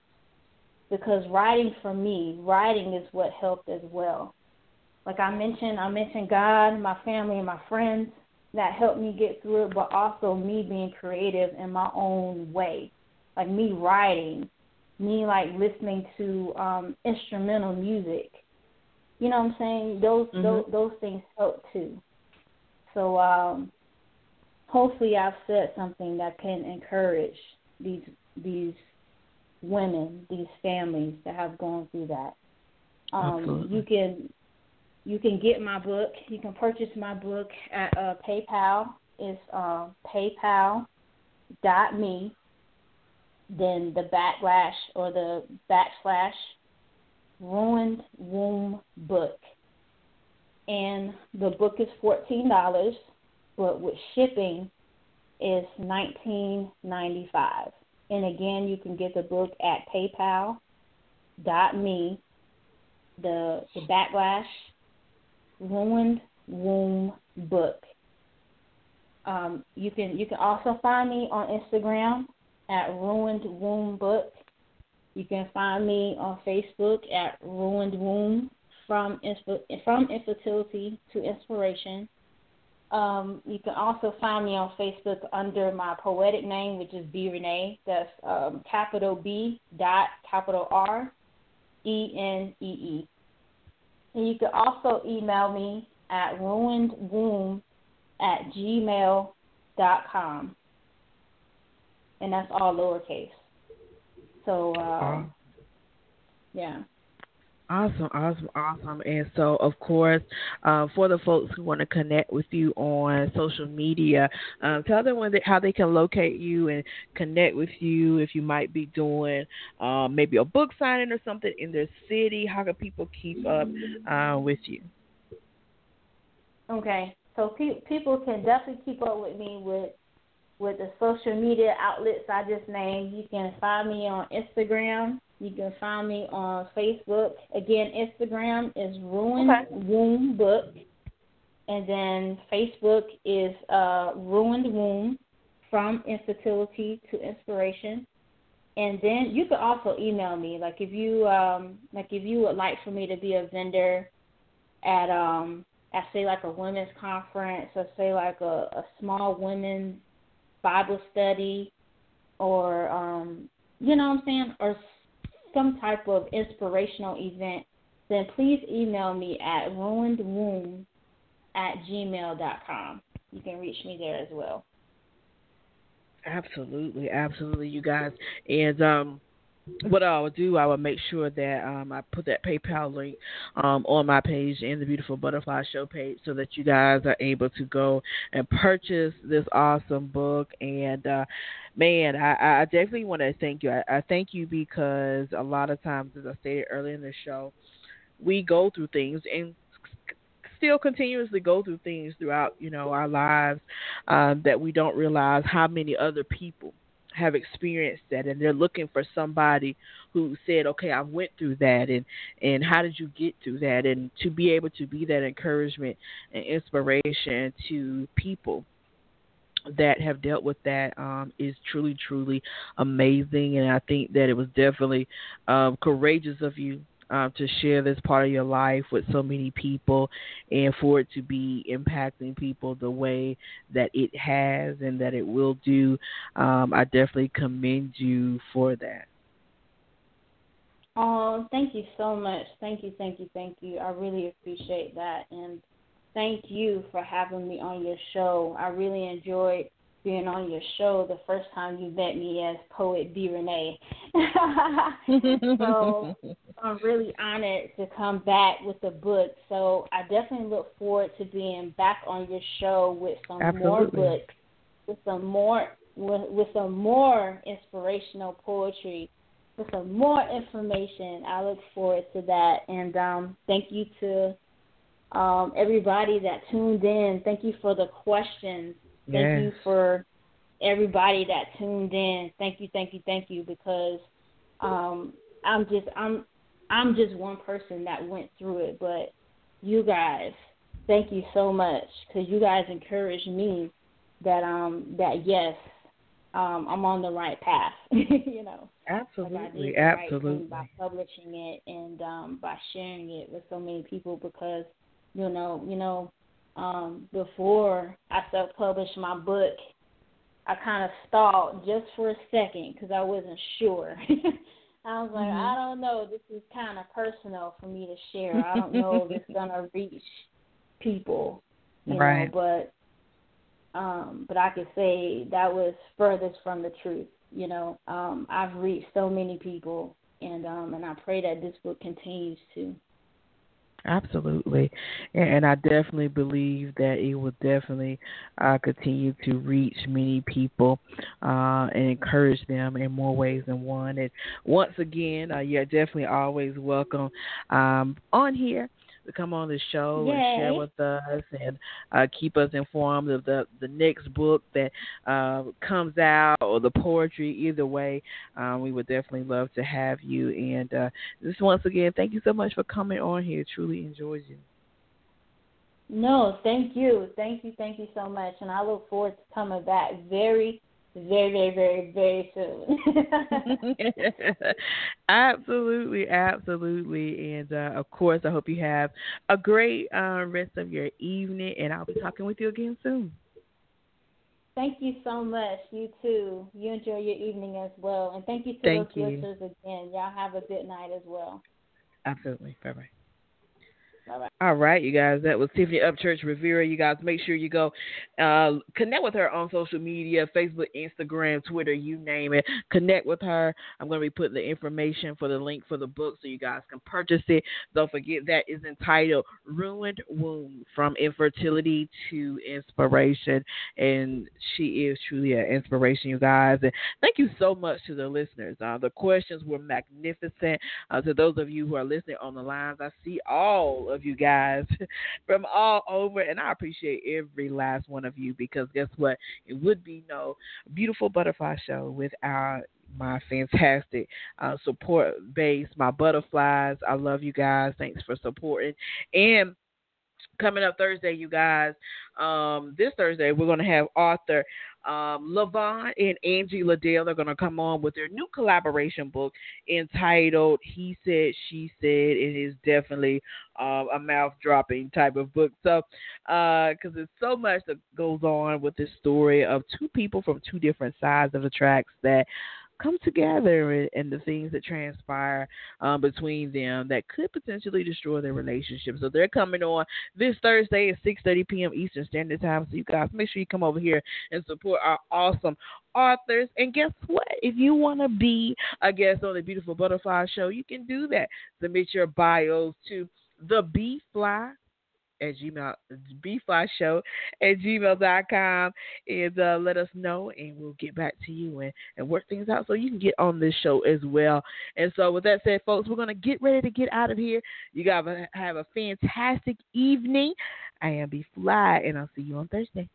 E: Because writing for me, writing is what helped as well. Like I mentioned, I mentioned God, my family, and my friends that helped me get through it, but also me being creative in my own way. Like me writing, me like listening to um instrumental music you know what I'm saying? Those mm-hmm. those those things help too. So um, hopefully I've said something that can encourage these these women, these families that have gone through that. Um, you can you can get my book. You can purchase my book at uh, PayPal. It's uh, PayPal dot me. Then the backlash or the backslash Ruined Womb book. And the book is $14, but with shipping is $19.95. And again, you can get the book at paypal.me, the, the backlash, Ruined Womb book. Um, you can you can also find me on Instagram at Ruined Womb Book. You can find me on Facebook at Ruined Womb from from infertility to inspiration. Um, you can also find me on Facebook under my poetic name, which is B Renee. That's um, capital B dot capital R E N E E. And you can also email me at ruinedwomb at gmail dot com. And that's all lowercase. So, uh, yeah.
C: Awesome, awesome, awesome. And so, of course, uh, for the folks who want to connect with you on social media, um, tell them they, how they can locate you and connect with you if you might be doing um, maybe a book signing or something in their city. How can people keep up uh, with you?
E: Okay, so pe- people can definitely keep up with me with with the social media outlets I just named. You can find me on Instagram. You can find me on Facebook. Again, Instagram is Ruined okay. Womb Book. And then Facebook is uh, Ruined Womb from infertility to inspiration. And then you can also email me. Like if you um like if you would like for me to be a vendor at um at say like a women's conference or say like a, a small women's Bible study or um you know what I'm saying or some type of inspirational event, then please email me at ruinedwomb at gmail.com. You can reach me there as well.
C: Absolutely, absolutely, you guys. And um what I will do, I will make sure that um, I put that PayPal link um, on my page and the Beautiful Butterfly Show page so that you guys are able to go and purchase this awesome book. And uh, man, I, I definitely want to thank you. I, I thank you because a lot of times, as I stated earlier in the show, we go through things and still continuously go through things throughout you know our lives um, that we don't realize how many other people have experienced that and they're looking for somebody who said okay i went through that and and how did you get through that and to be able to be that encouragement and inspiration to people that have dealt with that um, is truly, truly amazing. And I think that it was definitely um, courageous of you um, to share this part of your life with so many people and for it to be impacting people the way that it has and that it will do. Um, I definitely commend you for that.
E: Oh, thank you so much. Thank you, thank you, thank you. I really appreciate that. And thank you for having me on your show. I really enjoyed being on your show the first time you met me as poet B Renee. so I'm really honored to come back with the book. So I definitely look forward to being back on your show with some
C: Absolutely.
E: more books, with some more with, with some more inspirational poetry, with some more information. I look forward to that. And um, thank you to um, everybody that tuned in. Thank you for the questions. Thank
C: yes.
E: you for everybody that tuned in. Thank you, thank you, thank you because um, I'm just I'm I'm just one person that went through it, but you guys, thank you so much because you guys encouraged me that um that yes, um I'm on the right path. you know,
C: absolutely, absolutely.
E: Right by publishing it and um by sharing it with so many people because you know you know um before I self published my book, I kind of stalled just for a second because I wasn't sure. I was like,
C: mm-hmm.
E: I don't know. This is kind of personal for me to share. I don't know if it's gonna reach people, you
C: right.
E: know. But um, but I could say that was furthest from the truth. You know, um, I've reached so many people, and um, and I pray that this book continues to.
C: Absolutely, and I definitely believe that it will definitely uh, continue to reach many people uh, and encourage them in more ways than one. And once again, uh, you're definitely always welcome um, on here to come on the show
E: Yay.
C: and share with us and uh, keep us informed of the the next book that uh, comes out or the poetry. Either way, um, we would definitely love to have you. And uh, just once again, thank you so much for coming on here. Truly enjoyed you.
E: No, thank you, thank you, thank you so much, and I look forward to coming back very very, very, very, very soon.
C: absolutely, absolutely. And uh, of course, I hope you have a great uh, rest of your evening, and I'll be talking with you again soon.
E: Thank you so much. You too. You enjoy your evening as well. And thank you to
C: thank
E: those
C: you.
E: listeners again. Y'all have a good night as well.
C: Absolutely. Bye bye.
E: Right.
C: All right, you guys. That was Tiffany Upchurch Rivera. You guys make sure you go uh, connect with her on social media Facebook, Instagram, Twitter, you name it. Connect with her. I'm going to be putting the information for the link for the book so you guys can purchase it. Don't forget that is entitled Ruined Womb From Infertility to Inspiration. And she is truly an inspiration, you guys. And thank you so much to the listeners. Uh, the questions were magnificent. Uh, to those of you who are listening on the lines, I see all of of you guys from all over, and I appreciate every last one of you because guess what? It would be no beautiful butterfly show without my fantastic uh, support base, my butterflies. I love you guys. Thanks for supporting. And coming up Thursday, you guys, um, this Thursday, we're going to have author um, Levon and Angie Liddell are going to come on with their new collaboration book entitled He Said, She Said. It is definitely um, a mouth dropping type of book. So, because uh, there's so much that goes on with this story of two people from two different sides of the tracks that
G: come together and, and the things that transpire um, between them that could potentially destroy their relationship. So they're coming on this Thursday at 6:30 p.m. Eastern Standard Time. So you guys make sure you come over here and support our awesome authors. And guess what? If you want to be a guest on the Beautiful Butterfly Show, you can do that. Submit your bios to the B Fly at gmail bfly show at gmail.com and uh, let us know and we'll get back to you and, and work things out so you can get on this show as well. And so with that said folks we're going to get ready to get out of here. You guys have a fantastic evening. I am b fly and i'll see you on thursday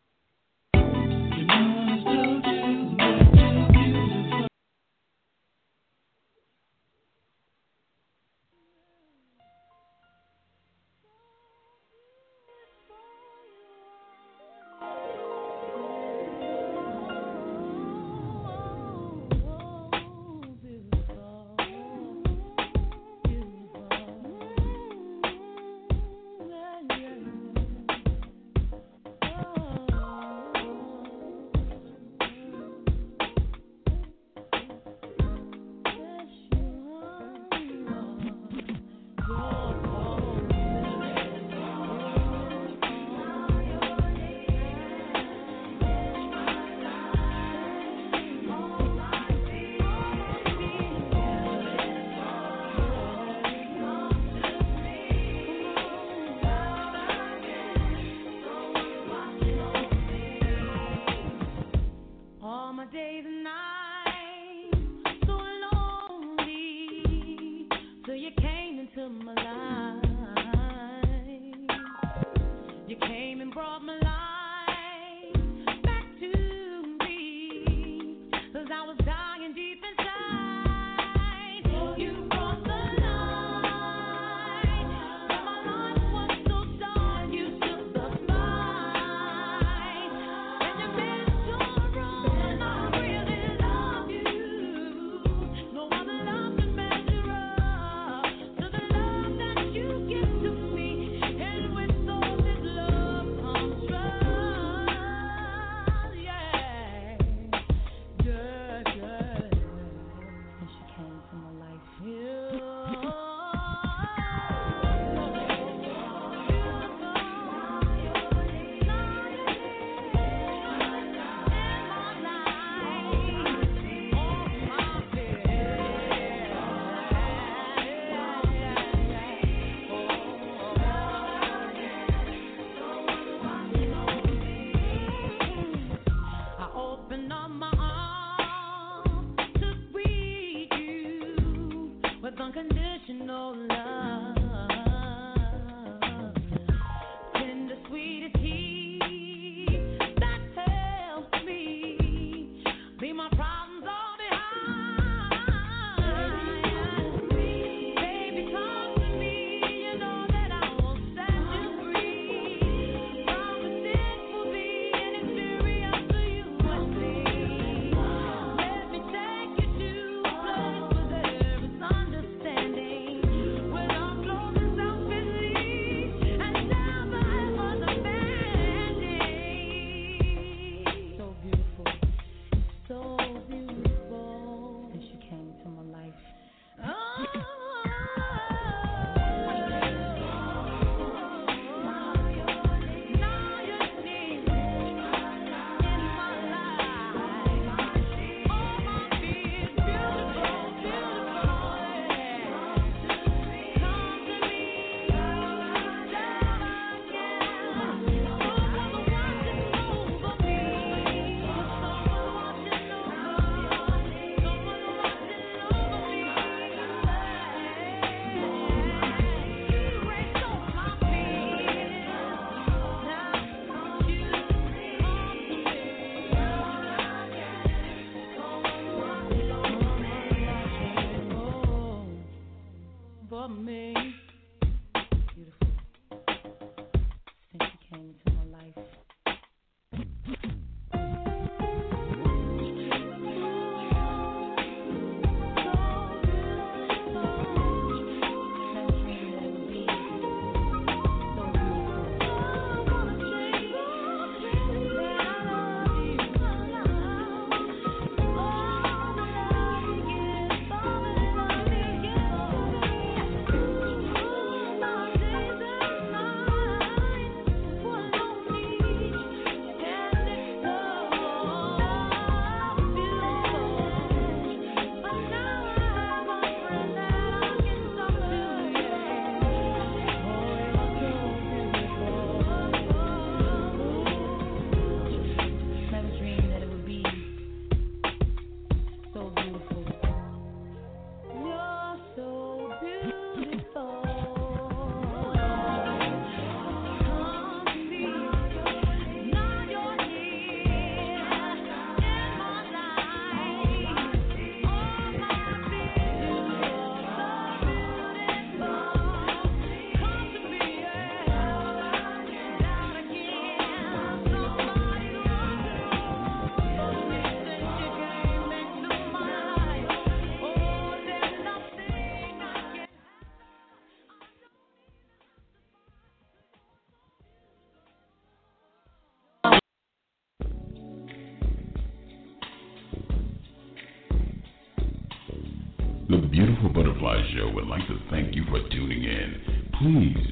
B: would like to thank you for tuning in. Please